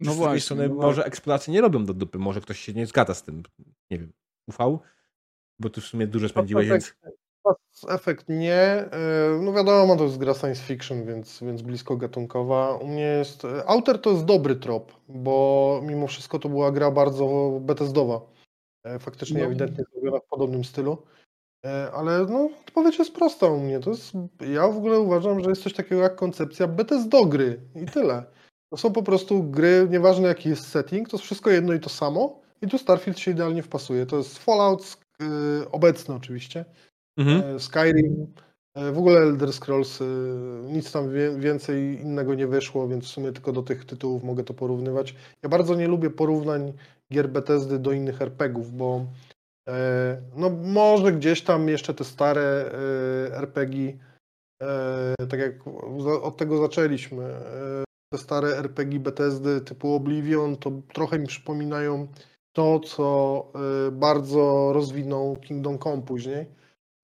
No z drugiej właśnie. strony no może eksploracje nie robią do dupy, może ktoś się nie zgadza z tym, nie wiem, ufał? Bo tu w sumie dużo spędziłeś, więc... Mass Effect nie. e, No wiadomo, to jest gra science fiction, więc, więc blisko gatunkowa. U mnie jest. Outer to jest dobry trop, bo mimo wszystko to była gra bardzo Bethesdowa. E, Faktycznie No. ewidentnie zrobiona w podobnym stylu. E, Ale no, odpowiedź jest prosta u mnie. To jest, ja w ogóle uważam, że jest coś takiego jak koncepcja Bethesdogry i tyle. To są po prostu gry, nieważne jaki jest setting, to jest wszystko jedno i to samo. I tu Starfield się idealnie wpasuje. To jest Fallout y, obecny oczywiście. Mhm. E, Skyrim, e, w ogóle Elder Scrolls, e, nic tam więcej innego nie wyszło, więc w sumie tylko do tych tytułów mogę to porównywać. Ja bardzo nie lubię porównań gier Bethesdy do innych RPGów, bo no może gdzieś tam jeszcze te stare e, RPG, e, tak jak od tego zaczęliśmy, e, te stare RPG Bethesdy typu Oblivion, to trochę mi przypominają to, co e, bardzo rozwinął Kingdom Come później.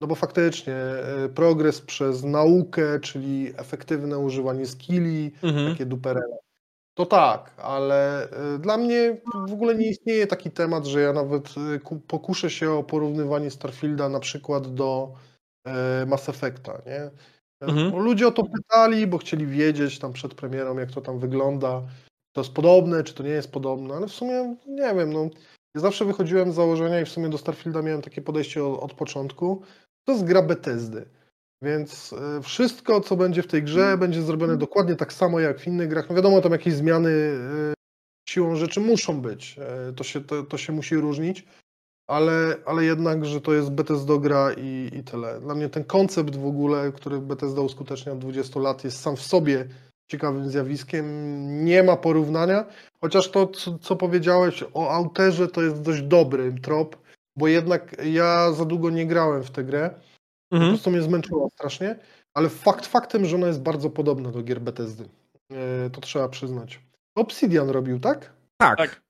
No bo faktycznie e, progres przez naukę, czyli efektywne używanie skilli, Mhm. takie duperele. To tak, ale e, dla mnie w ogóle nie istnieje taki temat, że ja nawet ku- pokuszę się o porównywanie Starfielda na przykład do e, Mass Effecta, nie? E, Mhm. Bo ludzie o to pytali, bo chcieli wiedzieć tam przed premierą, jak to tam wygląda, czy to jest podobne, czy to nie jest podobne, ale w sumie nie wiem, no. Ja zawsze wychodziłem z założenia i w sumie do Starfielda miałem takie podejście od, od początku. To jest gra Bethesdy. Więc e, wszystko, co będzie w tej grze, będzie zrobione dokładnie tak samo jak w innych grach. No wiadomo, tam jakieś zmiany e, siłą rzeczy muszą być. E, To się, to, to się musi różnić, ale, ale jednak, że to jest Bethesda gra i, i tyle. Dla mnie ten koncept w ogóle, który Bethesda uskutecznia od 20 lat, jest sam w sobie ciekawym zjawiskiem. Nie ma porównania, chociaż to, co, co powiedziałeś o auterze, to jest dość dobry trop, bo jednak ja za długo nie grałem w tę grę. Po Mhm. prostu mnie zmęczyła strasznie, ale fakt faktem, że ona jest bardzo podobna do gier Bethesdy. E, To trzeba przyznać. Obsidian robił, tak? Tak. Tak.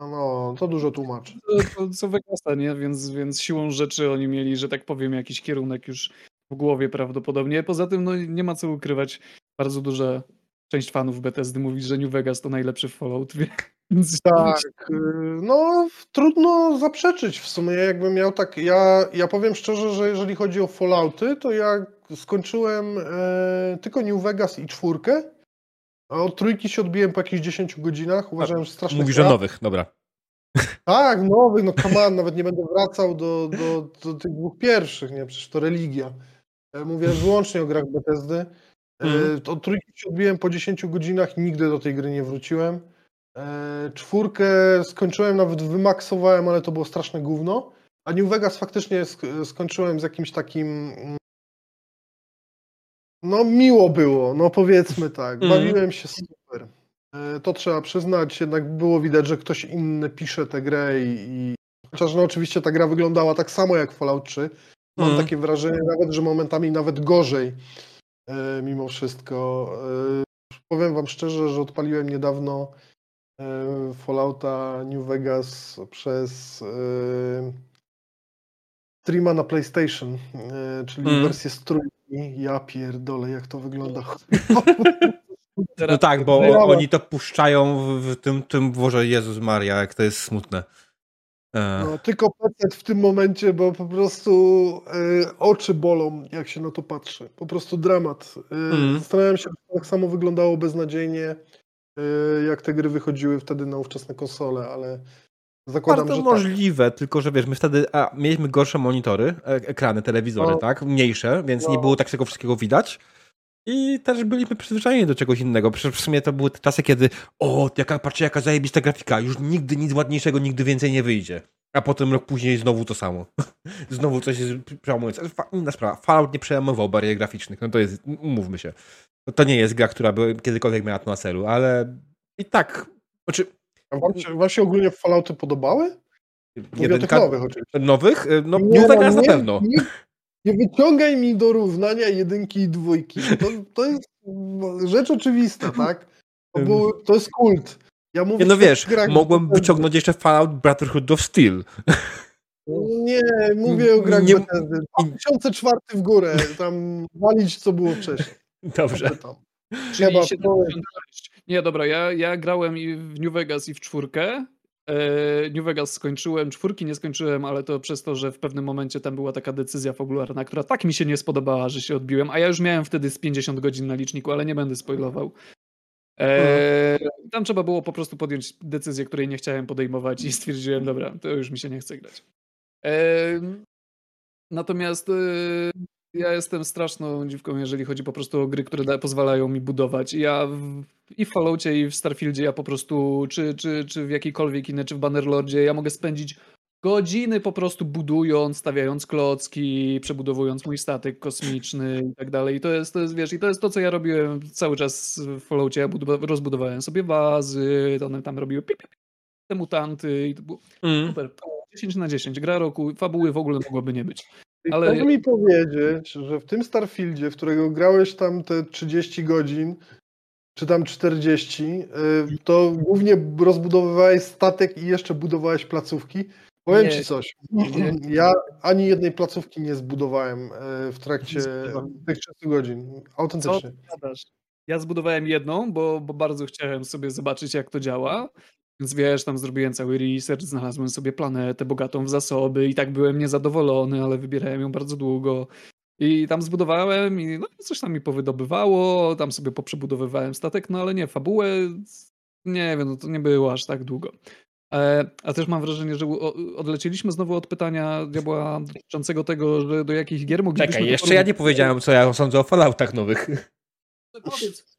No, to dużo tłumaczy. To, to co Vegasa, nie? Więc, więc siłą rzeczy oni mieli, że tak powiem, jakiś kierunek już w głowie prawdopodobnie. Poza tym, no nie ma co ukrywać. Bardzo duża część fanów Bethesdy mówi, że New Vegas to najlepszy Fallout, więc Tak, y, no trudno zaprzeczyć w sumie, jakbym miał tak, ja, ja powiem szczerze, że jeżeli chodzi o Fallouty, to ja skończyłem e, tylko New Vegas i czwórkę, a od trójki się odbiłem po jakichś 10 godzinach, uważałem, że strasznie Mówisz o nowych, dobra. Tak, nowych, no come on, nawet nie będę wracał do, do, do tych dwóch pierwszych, nie, przecież to religia. Mówię wyłącznie o grach Bethesdy. E, Mhm. Od trójki się odbiłem po 10 godzinach nigdy do tej gry nie wróciłem. E, Czwórkę skończyłem, nawet wymaksowałem, ale to było straszne gówno. A New Vegas faktycznie sk- skończyłem z jakimś takim... mm, No miło było, no powiedzmy tak. Mhm. Bawiłem się super. E, To trzeba przyznać, jednak było widać, że ktoś inny pisze tę grę i, i Chociaż no oczywiście ta gra wyglądała tak samo jak Fallout 3. Mam Mhm. takie wrażenie nawet, że momentami nawet gorzej e, mimo wszystko. Powiem wam szczerze, że odpaliłem niedawno Fallouta New Vegas przez e, streama na PlayStation, e, czyli Mhm. wersję z trójki. Ja pierdolę, jak to wygląda. No tak, bo oni to puszczają w, w tym, tym, Boże Jezus Maria, jak to jest smutne. E, No, tylko PC w tym momencie, bo po prostu e, oczy bolą, jak się na to patrzy. Po prostu dramat. E, Mhm. Zastanawiam się, czy tak samo wyglądało beznadziejnie, e, jak te gry wychodziły wtedy na ówczesne konsole, ale zakładam, Bardzo że tak. możliwe, tylko że wiesz, my wtedy a, mieliśmy gorsze monitory, e, ekrany, telewizory, No. tak? Mniejsze, więc nie No. było tak tego wszystkiego widać. I też byliśmy przyzwyczajeni do czegoś innego. Przecież w sumie to były te czasy, kiedy o, jaka, patrzcie, jaka zajebista grafika, już nigdy nic ładniejszego, nigdy więcej nie wyjdzie. A potem rok później znowu to samo. znowu coś jest przełamujące. Inna sprawa. Fallout nie przełamował barier graficznych. No to jest, umówmy się. To nie jest gra, która by kiedykolwiek miała to na celu, ale i tak, znaczy A wam się, wam się ogólnie Fallouty podobały? Jedynka nowych oczywiście. nowych? Y, No, Nie, Vegas no, na nie- pewno. Nie, nie wyciągaj mi do równania jedynki i dwójki. To, to jest rzecz oczywista, tak? To, był, to jest kult. Ja mówię no wiesz, grach, mogłem wyciągnąć jeszcze Fallout Brotherhood of Steel. Nie, mówię o grach Nie- Bethesdy. 2004 w górę, tam walić co było wcześniej. Dobrze. 76. Nie, dobra, ja, ja grałem i w New Vegas i w czwórkę. E, New Vegas skończyłem, czwórki nie skończyłem, ale to przez to, że w pewnym momencie tam była taka decyzja fabularna, która tak mi się nie spodobała, że się odbiłem, a ja już miałem wtedy z 50 godzin na liczniku, ale nie będę spoilował. E, tam trzeba było po prostu podjąć decyzję, której nie chciałem podejmować i stwierdziłem, dobra, to już mi się nie chce grać. E, natomiast e, ja jestem straszną dziwką, jeżeli chodzi po prostu o gry, które da, pozwalają mi budować. I Ja w, i w Falloutie, i w Starfieldzie, ja po prostu, czy, czy, czy w jakiejkolwiek innej, czy w Bannerlordzie, ja mogę spędzić godziny po prostu budując, stawiając klocki, przebudowując mój statek kosmiczny i tak dalej. I to jest, to jest, wiesz, i to jest to, co ja robiłem cały czas w Falloutie. Ja budowa- rozbudowałem sobie wazy, to one tam robiły pip, pip, te mutanty i to było Mm. super. 10 na 10, gra roku, fabuły w ogóle mogłoby nie być. Ale- mi powiedzieć, że w tym Starfieldzie, w którego grałeś tam te 30 godzin, czy tam 40, y, to głównie rozbudowywałeś statek i jeszcze budowałeś placówki. Powiem Nie. ci coś. Ja ani jednej placówki nie zbudowałem y, w trakcie tych 30 godzin. Autentycznie. Ja zbudowałem jedną, bo, bo bardzo chciałem sobie zobaczyć, jak to działa. Więc wiesz, tam zrobiłem cały research, znalazłem sobie planetę bogatą w zasoby i tak byłem niezadowolony, ale wybierałem ją bardzo długo. I tam zbudowałem i no, coś tam mi powydobywało, tam sobie poprzebudowywałem statek, no ale nie, fabułę, nie wiem, no to nie było aż tak długo. E, A też mam wrażenie, że odlecieliśmy znowu od pytania diabła dotyczącego tego, że do jakich gier moglibyśmy... Czekaj, jeszcze ja nie powiedziałem, co ja sądzę o Falloutach nowych. Powiedz, powiedz.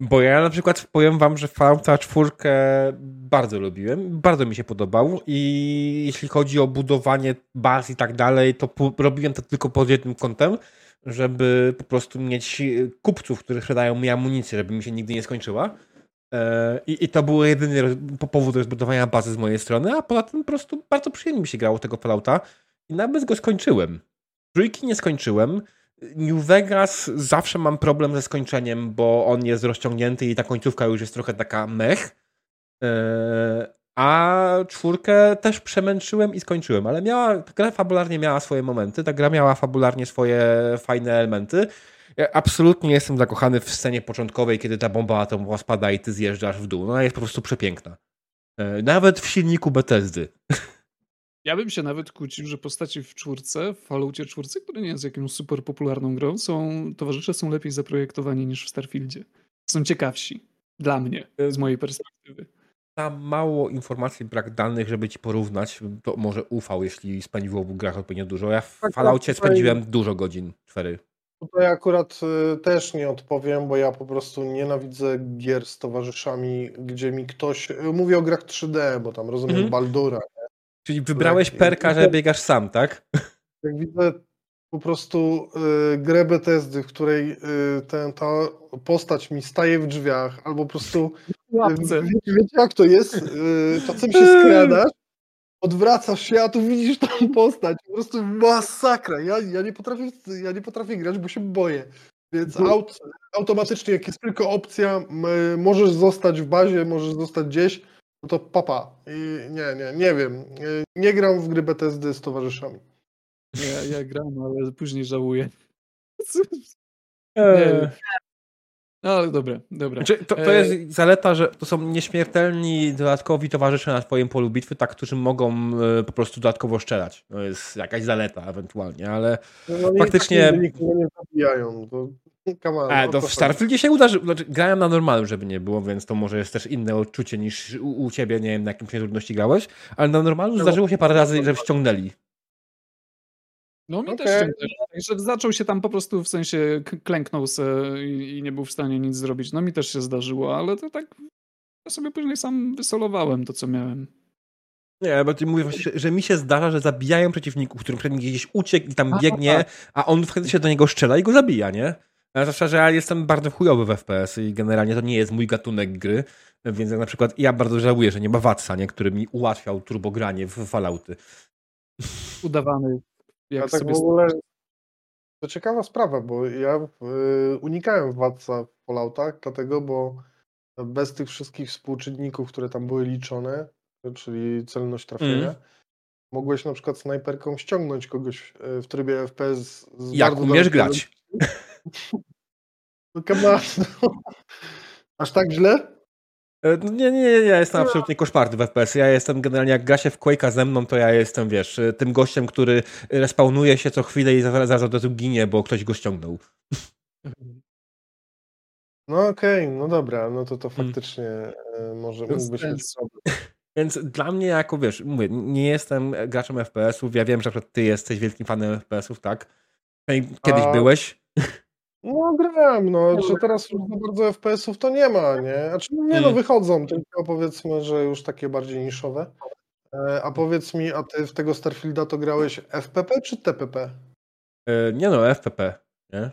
Bo ja na przykład powiem wam, że Fallouta 4 bardzo lubiłem, bardzo mi się podobał i jeśli chodzi o budowanie baz i tak dalej, to robiłem to tylko pod jednym kątem, żeby po prostu mieć e, kupców, którzy sprzedają mi amunicję, żeby mi się nigdy nie skończyła. E, I, I to był jedyny powód rozbudowania bazy z mojej strony, a poza tym po prostu bardzo przyjemnie mi się grało tego Fallouta i nawet go skończyłem. Trójki nie skończyłem. New Vegas zawsze mam problem ze skończeniem, bo on jest rozciągnięty i ta końcówka już jest trochę taka mech. Eee, A czwórkę też przemęczyłem i skończyłem, ale miała, ta gra fabularnie miała swoje momenty, ta gra miała fabularnie swoje fajne elementy. Ja absolutnie jestem zakochany w scenie początkowej, kiedy ta bomba atomowa spada i ty zjeżdżasz w dół. No, Ona jest po prostu przepiękna. Eee, Nawet w silniku Bethesdy. Ja bym się nawet kłócił, że postaci w czwórce, w Falloutie czwórce, które nie jest jakąś super popularną grą, są, towarzysze są lepiej zaprojektowani niż w Starfieldzie. Są ciekawsi. Dla mnie, z mojej perspektywy. Tam mało informacji, brak danych, żeby ci porównać. To może ufał, jeśli spędził w obu grach odpowiednio dużo. Ja w Tak, Falloutie tutaj- spędziłem dużo godzin. Cztery. Tutaj akurat y, też nie odpowiem, bo ja po prostu nienawidzę gier z towarzyszami, gdzie mi ktoś. y, Mówię o grach 3D, bo tam rozumiem Mhm. Baldura. Czyli wybrałeś Tak. perka, że biegasz sam, tak? Jak widzę po prostu y, grę Bethesdy, w której y, ten, ta postać mi staje w drzwiach, albo po prostu y, wiecie, wiecie jak to jest? Y, czasem się skradasz, odwracasz się, a tu widzisz tą postać. Po prostu masakra. Ja, ja, nie, potrafię, ja nie potrafię grać, bo się boję. Więc aut, automatycznie, jak jest tylko opcja, możesz zostać w bazie, możesz zostać gdzieś, no to papa. I nie, nie, nie wiem. Y, Nie gram w gry BTSD z towarzyszami. Ja, ja gram, ale później żałuję. Eee. No ale dobra, dobra. Znaczy, to, to E, jest zaleta, że to są nieśmiertelni dodatkowi towarzysze na twoim polu bitwy, tak, którzy mogą e, po prostu dodatkowo strzelać. To jest jakaś zaleta ewentualnie, ale No, i Faktycznie- nikogo nie zabijają. To, on, a, o to w? Starfieldzie się uda, że, znaczy, grałem na normalnym, żeby nie było, więc to może jest też inne odczucie niż u, u ciebie, nie wiem, na jakim trudności grałeś, ale na normalnym No. zdarzyło się parę razy, że ściągnęli. No mi też się też. Także zaczął się tam po prostu w sensie klęknął se i, i nie był w stanie nic zrobić. No mi też się zdarzyło, ale to tak ja sobie później sam wysolowałem to, co miałem. Nie, bo ty mówisz, właśnie, że mi się zdarza, że zabijają przeciwników, którym przed nim gdzieś uciekł i tam biegnie, a on wtedy się do niego strzela i go zabija, nie? Zwłaszcza, że ja jestem bardzo chujowy w FPS i generalnie to nie jest mój gatunek gry, więc jak na przykład ja bardzo żałuję, że nie ma Watsa, nie? Który mi ułatwiał turbogranie w Fallouty. Udawany. Jak Ja tak sobie w ogóle... To ciekawa sprawa, bo ja y, unikałem władca w Falloutach, dlatego, bo bez tych wszystkich współczynników, które tam były liczone, czyli celność trafienia, Mm. mogłeś na przykład snajperką ściągnąć kogoś y, w trybie FPS z Jak bardzo umiesz grać. No, come no. Aż tak źle? E, no Nie, nie, nie, ja jestem absolutnie koszmarny w FPS. Ja jestem generalnie, jak gra się w Quake'a ze mną, to ja jestem, wiesz, e, tym gościem, który respawnuje się co chwilę i zaraz, zaraz od razu ginie, bo ktoś go ściągnął. No okej, no dobra, no to to Mm. faktycznie y, może sensu. problem. Więc dla mnie, jako wiesz, mówię, nie jestem graczem FPS-ów. Ja wiem, że ty jesteś wielkim fanem FPS-ów, tak? Kiedyś A- byłeś. No gram, no, że teraz już za bardzo FPS-ów to nie ma, nie? Znaczy, nie no, Mm. wychodzą, tylko powiedzmy, że już takie bardziej niszowe. E, A powiedz mi, a ty w tego Starfielda to grałeś FPP czy TPP? E, Nie no, FPP. Nie, E,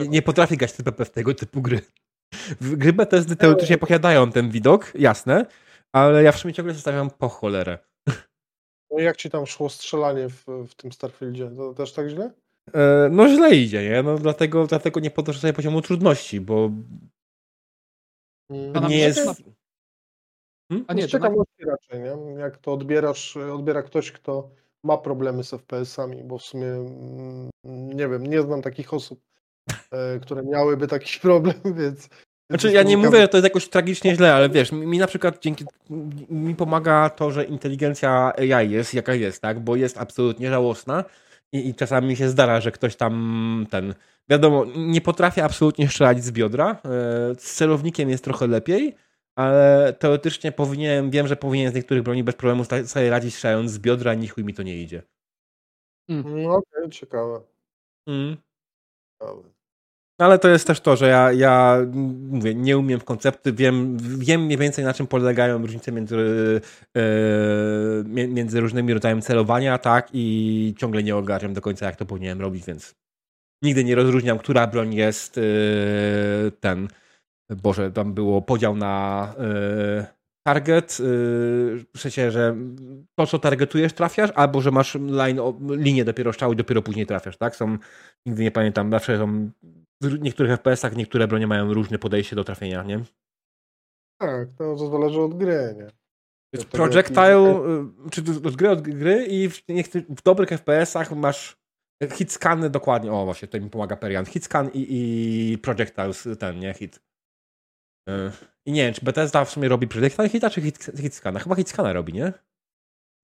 nie, nie potrafię grać TPP w tego typu gry. Gry BTSD teoretycznie posiadają ten widok, jasne, ale ja w sumie ciągle zostawiam po cholerę. No i jak ci tam szło strzelanie w, w tym Starfieldzie? To też tak źle? E, No źle idzie, nie? No dlatego, dlatego nie podnoszę sobie poziomu trudności, bo Mm. to nie przykład- jest... Hmm? A Nie, z to na, ciekawości raczej, nie? Jak to odbierasz, odbiera ktoś, kto ma problemy z FPS-ami, bo w sumie mm, nie wiem, nie znam takich osób, e, które miałyby taki problem, więc... Znaczy, ja nie mówię, że to jest jakoś tragicznie źle, ale wiesz, mi mi na przykład dzięki mi pomaga to, że inteligencja AI jest jaka jest, tak? Bo jest absolutnie żałosna i, i czasami mi się zdarza, że ktoś tam ten. Wiadomo, nie potrafię absolutnie strzelać z biodra. e, Z celownikiem jest trochę lepiej, ale teoretycznie powinienem, wiem, że powinien z niektórych broni bez problemu sobie radzić strzelając z biodra, ni chuj mi to nie idzie. No okej, ciekawe. Mm. ciekawe. Ale to jest też to, że ja, ja mówię, nie umiem w koncepty, wiem, wiem mniej więcej na czym polegają różnice między, mie- między różnymi rodzajami celowania, tak, i ciągle nie ogarniam do końca, jak to powinienem robić, więc nigdy nie rozróżniam, która broń jest e, ten, Boże, tam było podział na e, target, e, w sensie, że to, co targetujesz, trafiasz, albo że masz line, linię dopiero strzału i dopiero później trafiasz, tak? Są, nigdy nie pamiętam, zawsze są w niektórych FPS-ach niektóre bronie mają różne podejście do trafienia, nie? Tak, to, zależy od gry, nie? Jest projectile, y, czy od gry od gry i w, w dobrych FPS-ach masz hit scany dokładnie, o właśnie, to mi pomaga Perian, hit scan i, i projectiles, ten, nie, hit. Y, I nie wiem, czy Bethesda w sumie robi projectile hita, czy hit, hit? Chyba hit scana robi, nie?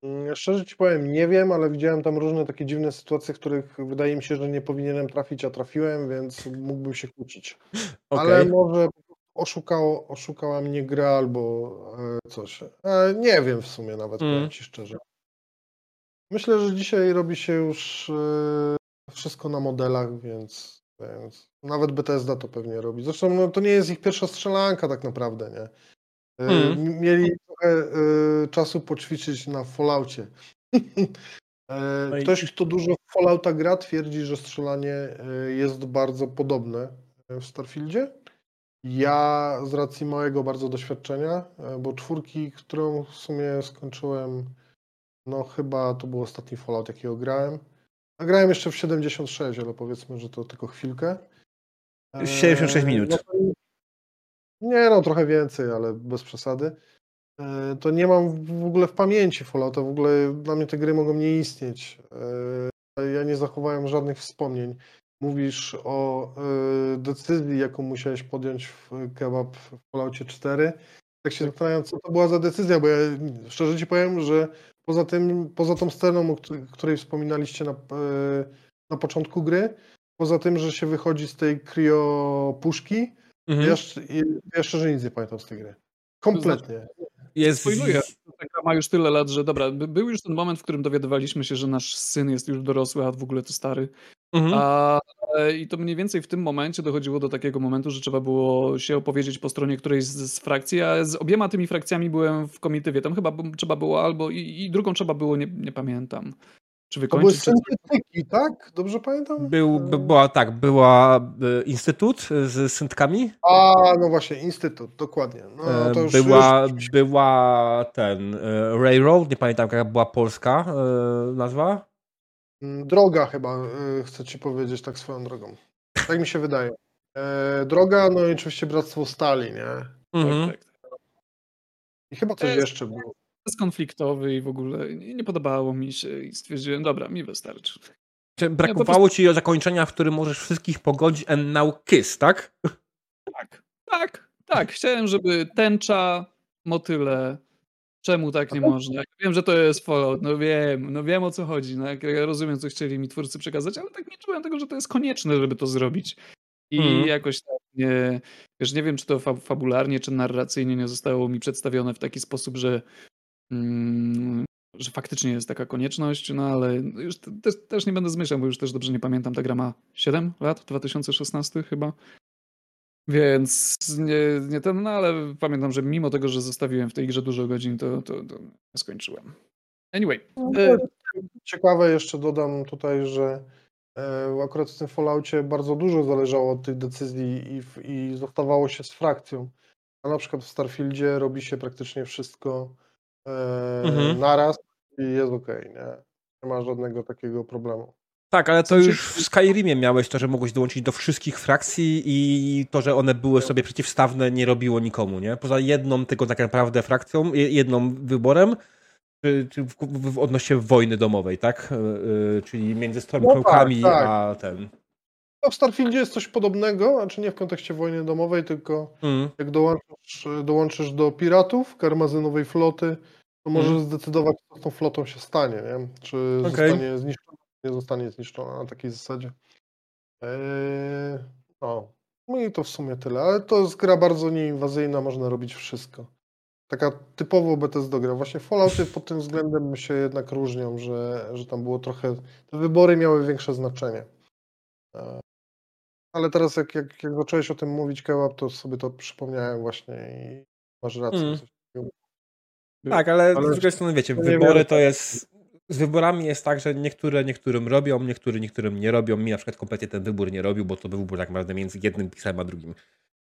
Mm, Szczerze ci powiem, nie wiem, ale widziałem tam różne takie dziwne sytuacje, w których wydaje mi się, że nie powinienem trafić, a trafiłem, więc mógłbym się kłócić. Ale Okej. może oszukało, oszukała mnie gra albo e, coś. E, nie wiem w sumie nawet, Mm. powiem ci szczerze. Myślę, że dzisiaj robi się już e, wszystko na modelach, więc, więc nawet Bethesda to pewnie robi. Zresztą no, to nie jest ich pierwsza strzelanka tak naprawdę, nie? E, Mm. m- Mieli trochę e, czasu poćwiczyć na Falloutie. E, No Ktoś, kto dużo w Fallouta gra, twierdzi, że strzelanie jest bardzo podobne w Starfieldzie. Ja z racji mojego bardzo doświadczenia, bo czwórki, którą w sumie skończyłem No chyba to był ostatni Fallout, jakiego grałem. A grałem jeszcze w 76, ale powiedzmy, że to tylko chwilkę. Eee, 76 minut. no nie no, trochę więcej, ale bez przesady. Eee, To nie mam w ogóle w pamięci Fallouta, w ogóle dla mnie te gry mogą nie istnieć. Eee, Ja nie zachowałem żadnych wspomnień. Mówisz o e, decyzji, jaką musiałeś podjąć w kebab w Falloutie 4. Tak się zastanawiam, co to była za decyzja, bo ja szczerze ci powiem, że poza tym, poza tą sceną, o której- wspominaliście na, e, na początku gry, poza tym, że się wychodzi z tej krio puszki, Mhm. ja, szcz- ja szczerze nic nie pamiętam z tej gry. Kompletnie. Jest Spoiluję. Ta gra ma już tyle lat, że dobra, by- był już ten moment, w którym dowiadywaliśmy się, że nasz syn jest już dorosły, a w ogóle to stary. Mhm. A, e, I to mniej więcej w tym momencie dochodziło do takiego momentu, że trzeba było się opowiedzieć po stronie którejś z, z frakcji, a z obiema tymi frakcjami byłem w komitywie. Tam chyba b- trzeba było albo i, i drugą trzeba było, nie, nie pamiętam. Czy To były wykończyć, syntetyki, tak? Dobrze pamiętam? Był, by, była tak, była e, instytut z syntkami, A, no właśnie, Instytut, dokładnie. No, e, to już, była, już, była ten e, Railroad, nie pamiętam jaka była polska e, nazwa. Mm, Droga chyba, chcę ci powiedzieć tak swoją drogą. Tak mi się wydaje. E, Droga, no i oczywiście Bractwo Stali, nie? Mhm. I chyba To coś jeszcze było. Bezkonfliktowy i w ogóle nie, nie podobało mi się i stwierdziłem, dobra, mi wystarczy. Czy brakowało ci zakończenia, w którym możesz wszystkich pogodzić and now kiss, tak? Tak, tak, tak. Chciałem, żeby tęcza, motyle. Czemu tak nie można? Ja Wiem, że to jest Fallout, no wiem, no wiem o co chodzi. No, ja rozumiem, co chcieli mi twórcy przekazać, ale tak nie czułem tego, że to jest konieczne, żeby to zrobić. I Mhm. jakoś tak nie, wiesz, nie wiem, czy to fa fabularnie, czy narracyjnie nie zostało mi przedstawione w taki sposób, że, że faktycznie jest taka konieczność, no ale już te, też, też nie będę zmyślał, bo już też dobrze nie pamiętam. Ta gra ma 7 lat, 2016 chyba. Więc nie, nie ten, no ale pamiętam, że mimo tego, że zostawiłem w tej grze dużo godzin, to, to, to nie skończyłem. Anyway, e, Ciekawe jeszcze dodam tutaj, że e, akurat w tym Falloutie bardzo dużo zależało od tych decyzji i, i zostawało się z frakcją. A na przykład w Starfieldzie robi się praktycznie wszystko Mhm. naraz i jest okej, nie? Nie ma żadnego takiego problemu. Tak, ale to sensie- już w Skyrimie miałeś to, że mogłeś dołączyć do wszystkich frakcji i to, że one były sobie przeciwstawne, nie robiło nikomu, nie? Poza jedną tylko tak naprawdę frakcją, je- jedną wyborem, czy, czy w, w, w odnośnie wojny domowej, tak? Yy, czyli między Stormcloakami No tak, tak. a ten... No w Starfieldzie jest coś podobnego, znaczy nie w kontekście wojny domowej, tylko Mm. jak dołączysz, dołączysz do piratów, karmazynowej floty, to możesz Mhm. zdecydować, co z tą flotą się stanie, nie? Czy Okej. zostanie zniszczona, czy nie zostanie zniszczona na takiej zasadzie. Eee, no. no i to w sumie tyle, ale to jest gra bardzo nieinwazyjna, można robić wszystko. Taka typowo Bethesda gra. Właśnie Fallouty pod tym względem się jednak różnią, że, że tam było trochę, te wybory miały większe znaczenie. Ale teraz jak, jak, jak zacząłeś o tym mówić, Kebab, to sobie to przypomniałem właśnie i masz rację. Mm. Tak, ale, Ale z drugiej strony, wiecie, nie wybory to jest... Z wyborami jest tak, że niektóre niektórym robią, niektórzy niektórym nie robią. Mi na przykład kompletnie ten wybór nie robił, bo to był wybór tak naprawdę między jednym pisem a drugim.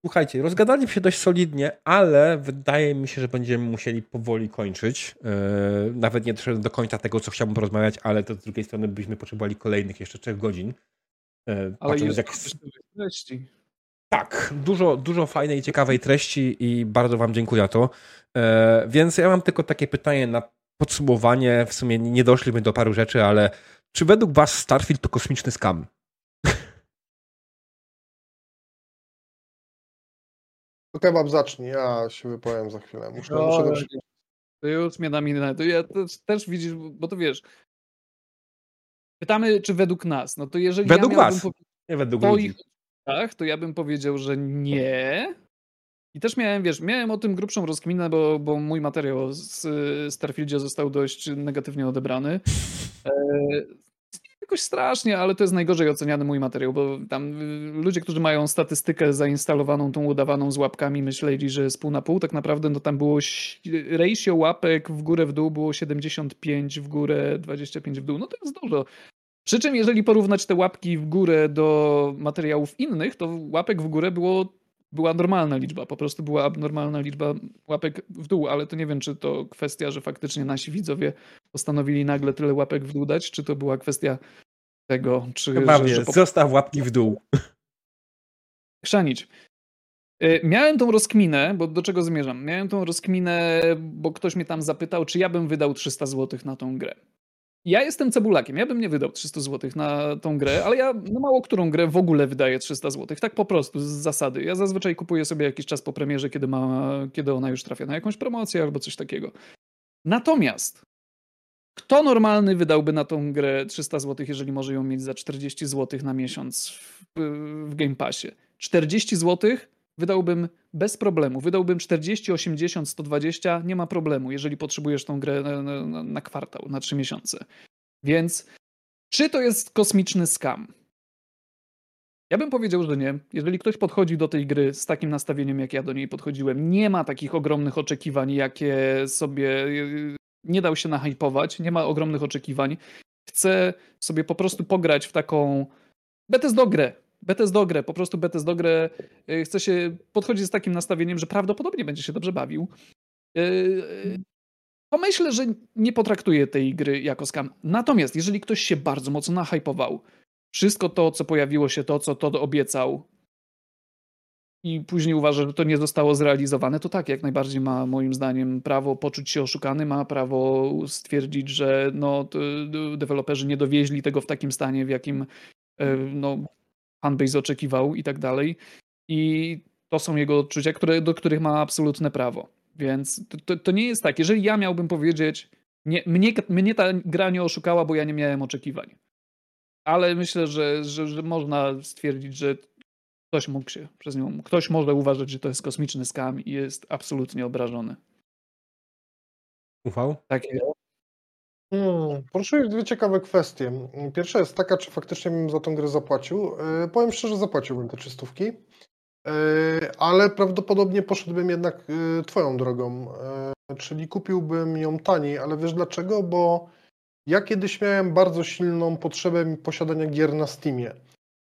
Słuchajcie, rozgadali się dość solidnie, ale wydaje mi się, że będziemy musieli powoli kończyć. Yy, nawet nie doszedłem do końca tego, co chciałbym porozmawiać, ale to z drugiej strony byśmy potrzebowali kolejnych jeszcze trzech godzin. Yy, ale patrząc jest jak... treści. Tak, dużo, dużo fajnej, ciekawej treści i bardzo Wam dziękuję za to. E, więc ja mam tylko takie pytanie na podsumowanie. W sumie nie doszliśmy do paru rzeczy, ale czy według Was Starfield to kosmiczny skam? To Kebab zacznij, ja się wypowiem za chwilę. Muszę, No, muszę. To już mnie na minę. To ja też, też widzisz, bo to wiesz. Pytamy, czy według nas. No to jeżeli Według ja was. Nie według w ludzi. oczach, to ja bym powiedział, że nie. I też miałem, wiesz, miałem o tym grubszą rozkminę, bo, bo mój materiał z Starfieldzie został dość negatywnie odebrany. Jakoś strasznie, ale to jest najgorzej oceniany mój materiał, bo tam y, ludzie, którzy mają statystykę zainstalowaną, tą udawaną z łapkami, myśleli, że jest pół na pół. Tak naprawdę no tam było ratio łapek w górę, w dół było 75 w górę, 25 w dół. No to jest dużo. Przy czym, jeżeli porównać te łapki w górę do materiałów innych, to łapek w górę było była normalna liczba, po prostu była abnormalna liczba łapek w dół, ale to nie wiem, czy to kwestia, że faktycznie nasi widzowie postanowili nagle tyle łapek w dół dać, czy to była kwestia tego, czy... Chyba że, że po... zostaw łapki w dół. Chrzanić. Y, miałem tą rozkminę, bo do czego zmierzam? Miałem tą rozkminę, bo ktoś mnie tam zapytał, czy ja bym wydał 300 zł na tą grę. Ja jestem cebulakiem, ja bym nie wydał 300 zł na tą grę, ale ja na mało którą grę w ogóle wydaję 300 zł. Tak po prostu, z zasady. Ja zazwyczaj kupuję sobie jakiś czas po premierze, kiedy, ma, kiedy ona już trafia na jakąś promocję albo coś takiego. Natomiast kto normalny wydałby na tą grę 300 zł, jeżeli może ją mieć za 40 zł na miesiąc w, w Game Passie? 40 zł wydałbym bez problemu. Wydałbym 40, 80, 120, nie ma problemu, jeżeli potrzebujesz tą grę na, na, na kwartał, na 3 miesiące. Więc czy to jest kosmiczny skam? Ja bym powiedział, że nie. Jeżeli ktoś podchodzi do tej gry z takim nastawieniem, jak ja do niej podchodziłem, nie ma takich ogromnych oczekiwań, jakie sobie nie dał się nahypować, nie ma ogromnych oczekiwań. Chce sobie po prostu pograć w taką Bethesda grę, Bethesda grę, po prostu Bethesda grę y, chce się, podchodzi z takim nastawieniem, że prawdopodobnie będzie się dobrze bawił. Y, y, to myślę, że nie potraktuje tej gry jako skam. Natomiast jeżeli ktoś się bardzo mocno nahypował, wszystko to, co pojawiło się, to, co to obiecał i później uważa, że to nie zostało zrealizowane, to tak, jak najbardziej ma moim zdaniem prawo poczuć się oszukany, ma prawo stwierdzić, że no, deweloperzy nie dowieźli tego w takim stanie, w jakim no, fanbase oczekiwał i tak dalej. I to są jego odczucia, które, do których ma absolutne prawo. Więc to, to, to nie jest tak. Jeżeli ja miałbym powiedzieć, nie, mnie, mnie ta gra nie oszukała, bo ja nie miałem oczekiwań. Ale myślę, że, że, że można stwierdzić, że ktoś mógł się przez nią, ktoś może uważać, że to jest kosmiczny skam i jest absolutnie obrażony. Ufał? Tak jest. Hmm, poruszyłeś dwie ciekawe kwestie. Pierwsza jest taka, czy faktycznie bym za tą grę zapłacił. Yy, powiem szczerze, zapłaciłbym te czystówki, yy, ale prawdopodobnie poszedłbym jednak yy, twoją drogą, czyli kupiłbym ją taniej, ale wiesz dlaczego? Bo ja kiedyś miałem bardzo silną potrzebę posiadania gier na Steamie.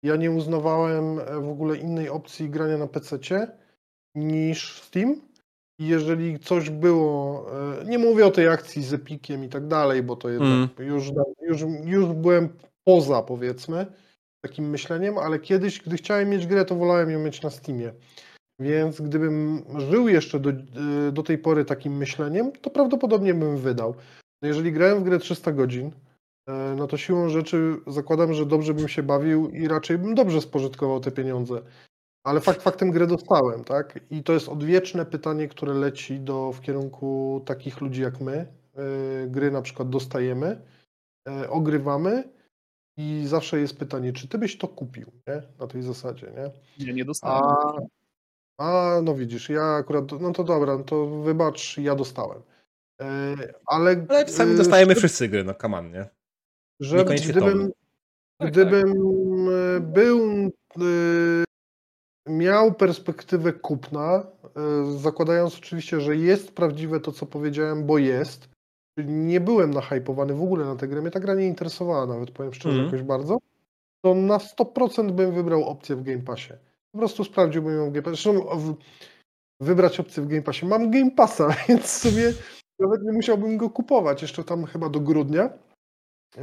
Ja nie uznawałem w ogóle innej opcji grania na PC niż Steam jeżeli coś było, e, nie mówię o tej akcji z Epikiem i tak dalej, bo to jednak mm. już, już, już byłem poza powiedzmy takim myśleniem, ale kiedyś, gdy chciałem mieć grę, to wolałem ją mieć na Steamie. Więc gdybym żył jeszcze do, e, do tej pory takim myśleniem, to prawdopodobnie bym wydał. No jeżeli grałem w grę 300 godzin, e, no to siłą rzeczy zakładam, że dobrze bym się bawił i raczej bym dobrze spożytkował te pieniądze. Ale fakt faktem grę dostałem, tak? I to jest odwieczne pytanie, które leci do, w kierunku takich ludzi jak my. Yy, gry na przykład dostajemy, yy, ogrywamy i zawsze jest pytanie, czy ty byś to kupił, nie? Na tej zasadzie, nie? Nie, nie dostałem. A, a no widzisz, ja akurat, no to dobra, no to wybacz, ja dostałem. Yy, ale... Ale czasami yy, dostajemy wszyscy gry, no come on, nie? Że gdybym, tak, gdybym tak. był miał perspektywę kupna, e, zakładając oczywiście, że jest prawdziwe to, co powiedziałem, bo jest. Nie byłem nahypowany w ogóle na tę grę, mnie ta gra nie interesowała nawet, powiem szczerze, mm. jakoś bardzo. To na 100% bym wybrał opcję w Game Passie. Po prostu sprawdziłbym ją w Game Passie. Zresztą w, wybrać opcję w Game Passie. Mam Game Passa, więc sobie nawet nie musiałbym go kupować, jeszcze tam chyba do grudnia.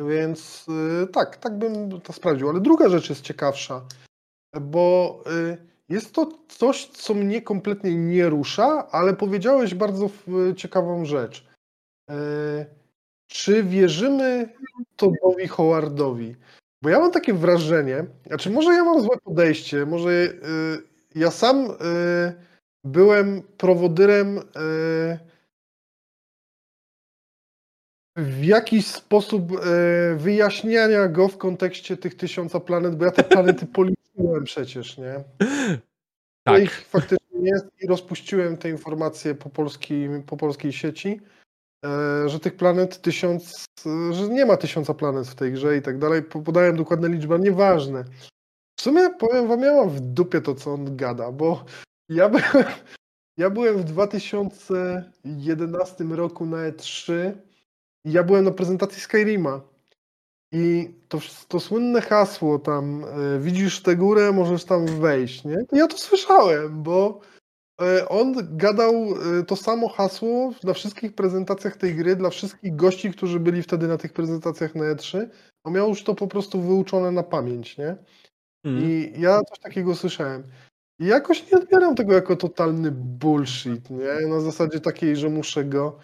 Więc yy, tak, tak bym to sprawdził. Ale druga rzecz jest ciekawsza, bo yy, jest to coś, co mnie kompletnie nie rusza, ale powiedziałeś bardzo ciekawą rzecz. E, czy wierzymy Tobowi Howardowi? Bo ja mam takie wrażenie, znaczy może ja mam złe podejście, może e, ja sam byłem prowodyrem w jakiś sposób wyjaśniania go w kontekście tych tysiąca planet, bo ja te planety policzyłem Byłem przecież, nie? Tak. Ich faktycznie jest i rozpuściłem te informacje po, polskiej, po polskiej sieci, e, że tych planet tysiąc, że nie ma tysiąca planet w tej grze i tak dalej. Podałem dokładne liczby, nieważne. W sumie powiem wam, ja mam w dupie to, co on gada, bo ja byłem, ja byłem w 2011 roku na E3 i ja byłem na prezentacji Skyrima. I to, to słynne hasło tam, e, widzisz tę górę, możesz tam wejść, nie? Ja to słyszałem, bo e, on gadał e, to samo hasło na wszystkich prezentacjach tej gry dla wszystkich gości, którzy byli wtedy na tych prezentacjach na E3. On miał już to po prostu wyuczone na pamięć, nie? Mm. I ja coś takiego słyszałem. I jakoś nie odbieram tego jako totalny bullshit, nie? Na zasadzie takiej, że muszę go,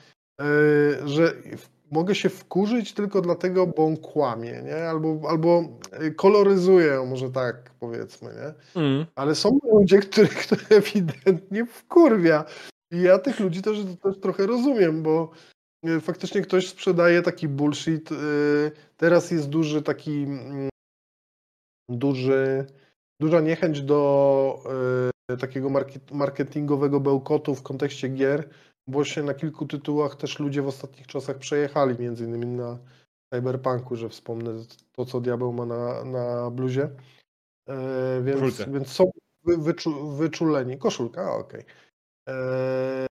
że w- mogę się wkurzyć tylko dlatego, bo on kłamie, nie? Albo, albo e, koloryzuje może tak powiedzmy, nie? Mm. Ale są ludzie, których to ewidentnie wkurwia. I ja tych ludzi też, też trochę rozumiem, bo e, faktycznie ktoś sprzedaje taki bullshit. e, Teraz jest duży taki mm, duży, duża niechęć do takiego market, marketingowego bełkotu w kontekście gier, bo się na kilku tytułach też ludzie w ostatnich czasach przejechali, między innymi na Cyberpunku, że wspomnę to, co diabeł ma na, na bluzie. E, więc, więc są wy, wyczu, wyczuleni. Koszulka, okej. E,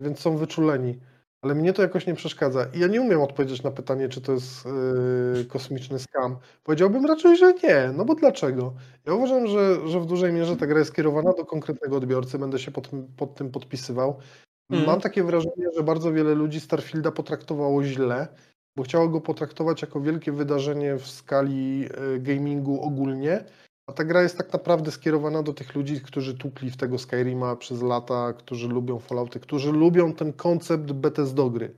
Więc są wyczuleni. Ale mnie to jakoś nie przeszkadza. I ja nie umiem odpowiedzieć na pytanie, czy to jest e, kosmiczny skam. Powiedziałbym raczej, że nie. No bo dlaczego? Ja uważam, że, że w dużej mierze ta gra jest skierowana do konkretnego odbiorcy. Będę się pod, pod tym podpisywał. Mm. Mam takie wrażenie, że bardzo wiele ludzi Starfielda potraktowało źle, bo chciało go potraktować jako wielkie wydarzenie w skali e, gamingu ogólnie, a ta gra jest tak naprawdę skierowana do tych ludzi, którzy tukli w tego Skyrima przez lata, którzy lubią Fallouty, którzy lubią ten koncept Bethesda gry.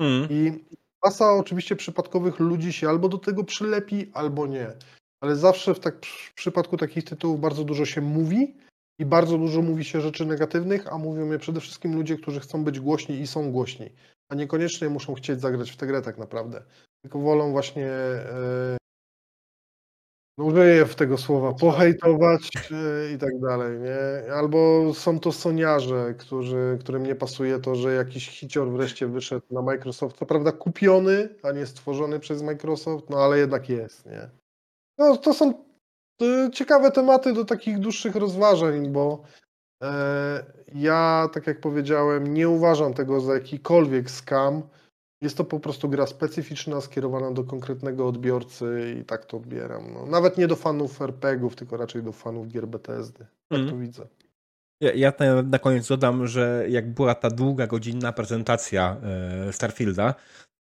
Mm. I masa oczywiście przypadkowych ludzi się albo do tego przylepi, albo nie. Ale zawsze w, tak, w przypadku takich tytułów bardzo dużo się mówi i bardzo dużo mówi się rzeczy negatywnych, a mówią je przede wszystkim ludzie, którzy chcą być głośni i są głośni, a niekoniecznie muszą chcieć zagrać w tę grę tak naprawdę. Tylko wolą właśnie, e, no użyję w tego słowa, pohejtować e, i tak dalej, nie? Albo są to soniarze, którzy, którym nie pasuje to, że jakiś hicior wreszcie wyszedł na Microsoft. Co prawda kupiony, a nie stworzony przez Microsoft, no ale jednak jest, nie? No to są ciekawe tematy do takich dłuższych rozważań, bo e, ja, tak jak powiedziałem, nie uważam tego za jakikolwiek scam. Jest to po prostu gra specyficzna, skierowana do konkretnego odbiorcy i tak to odbieram. No, nawet nie do fanów RPG-ów, tylko raczej do fanów gier BTSD. Tak Mm. to widzę. Ja, ja na, na koniec dodam, że jak była ta długa, godzinna prezentacja e, Starfielda,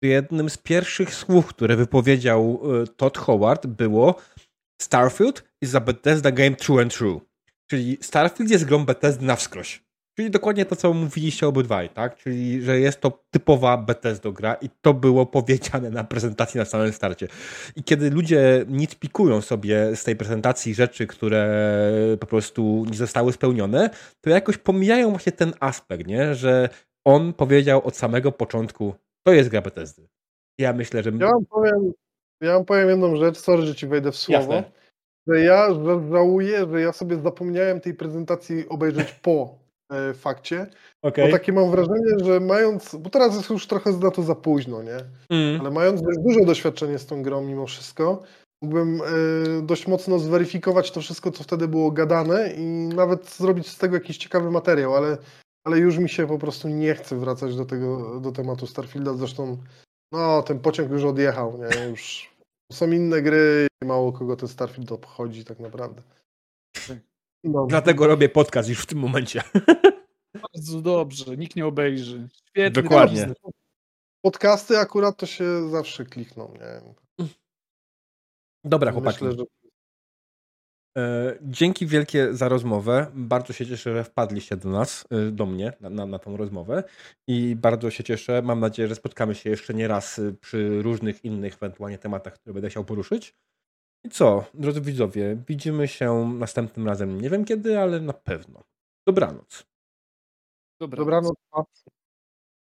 to jednym z pierwszych słów, które wypowiedział e, Todd Howard było Starfield is a Bethesda game true and true. Czyli Starfield jest grą Bethesdy na wskroś. Czyli dokładnie to, co mówiliście obydwaj, tak? Czyli, że jest to typowa Bethesda gra i to było powiedziane na prezentacji na samym starcie. I kiedy ludzie nitpikują sobie z tej prezentacji rzeczy, które po prostu nie zostały spełnione, to jakoś pomijają właśnie ten aspekt, nie? Że on powiedział od samego początku, to jest gra Bethesdy. Ja myślę, że... Ja wam powiem, ja wam powiem jedną rzecz, sorry, że ci wejdę w słowo. Jasne. Że ja żałuję, że ja sobie zapomniałem tej prezentacji obejrzeć po e, fakcie, Okej. bo takie mam wrażenie, że mając, bo teraz jest już trochę na to za późno, nie? Mm. Ale mając dość duże doświadczenie z tą grą mimo wszystko, mógłbym e, dość mocno zweryfikować to wszystko, co wtedy było gadane i nawet zrobić z tego jakiś ciekawy materiał, ale, ale już mi się po prostu nie chce wracać do tego, do tematu Starfielda, zresztą no, ten pociąg już odjechał, nie? Już są inne gry i mało kogo ten Starfield obchodzi tak naprawdę. No. Dlatego robię podcast już w tym momencie. Bardzo dobrze, nikt nie obejrzy. Świetny Dokładnie. Podcasty akurat to się zawsze klikną, nie? Dobra, chłopaki. Myślę, że Dzięki wielkie za rozmowę. Bardzo się cieszę, że wpadliście do nas, e, do mnie, na, na, na tą rozmowę. I bardzo się cieszę. Mam nadzieję, że spotkamy się jeszcze nie raz e, przy różnych innych ewentualnie tematach, które będę chciał poruszyć. I co, drodzy widzowie, widzimy się następnym razem. Nie wiem kiedy, ale na pewno. Dobranoc. Dobra. dobranoc.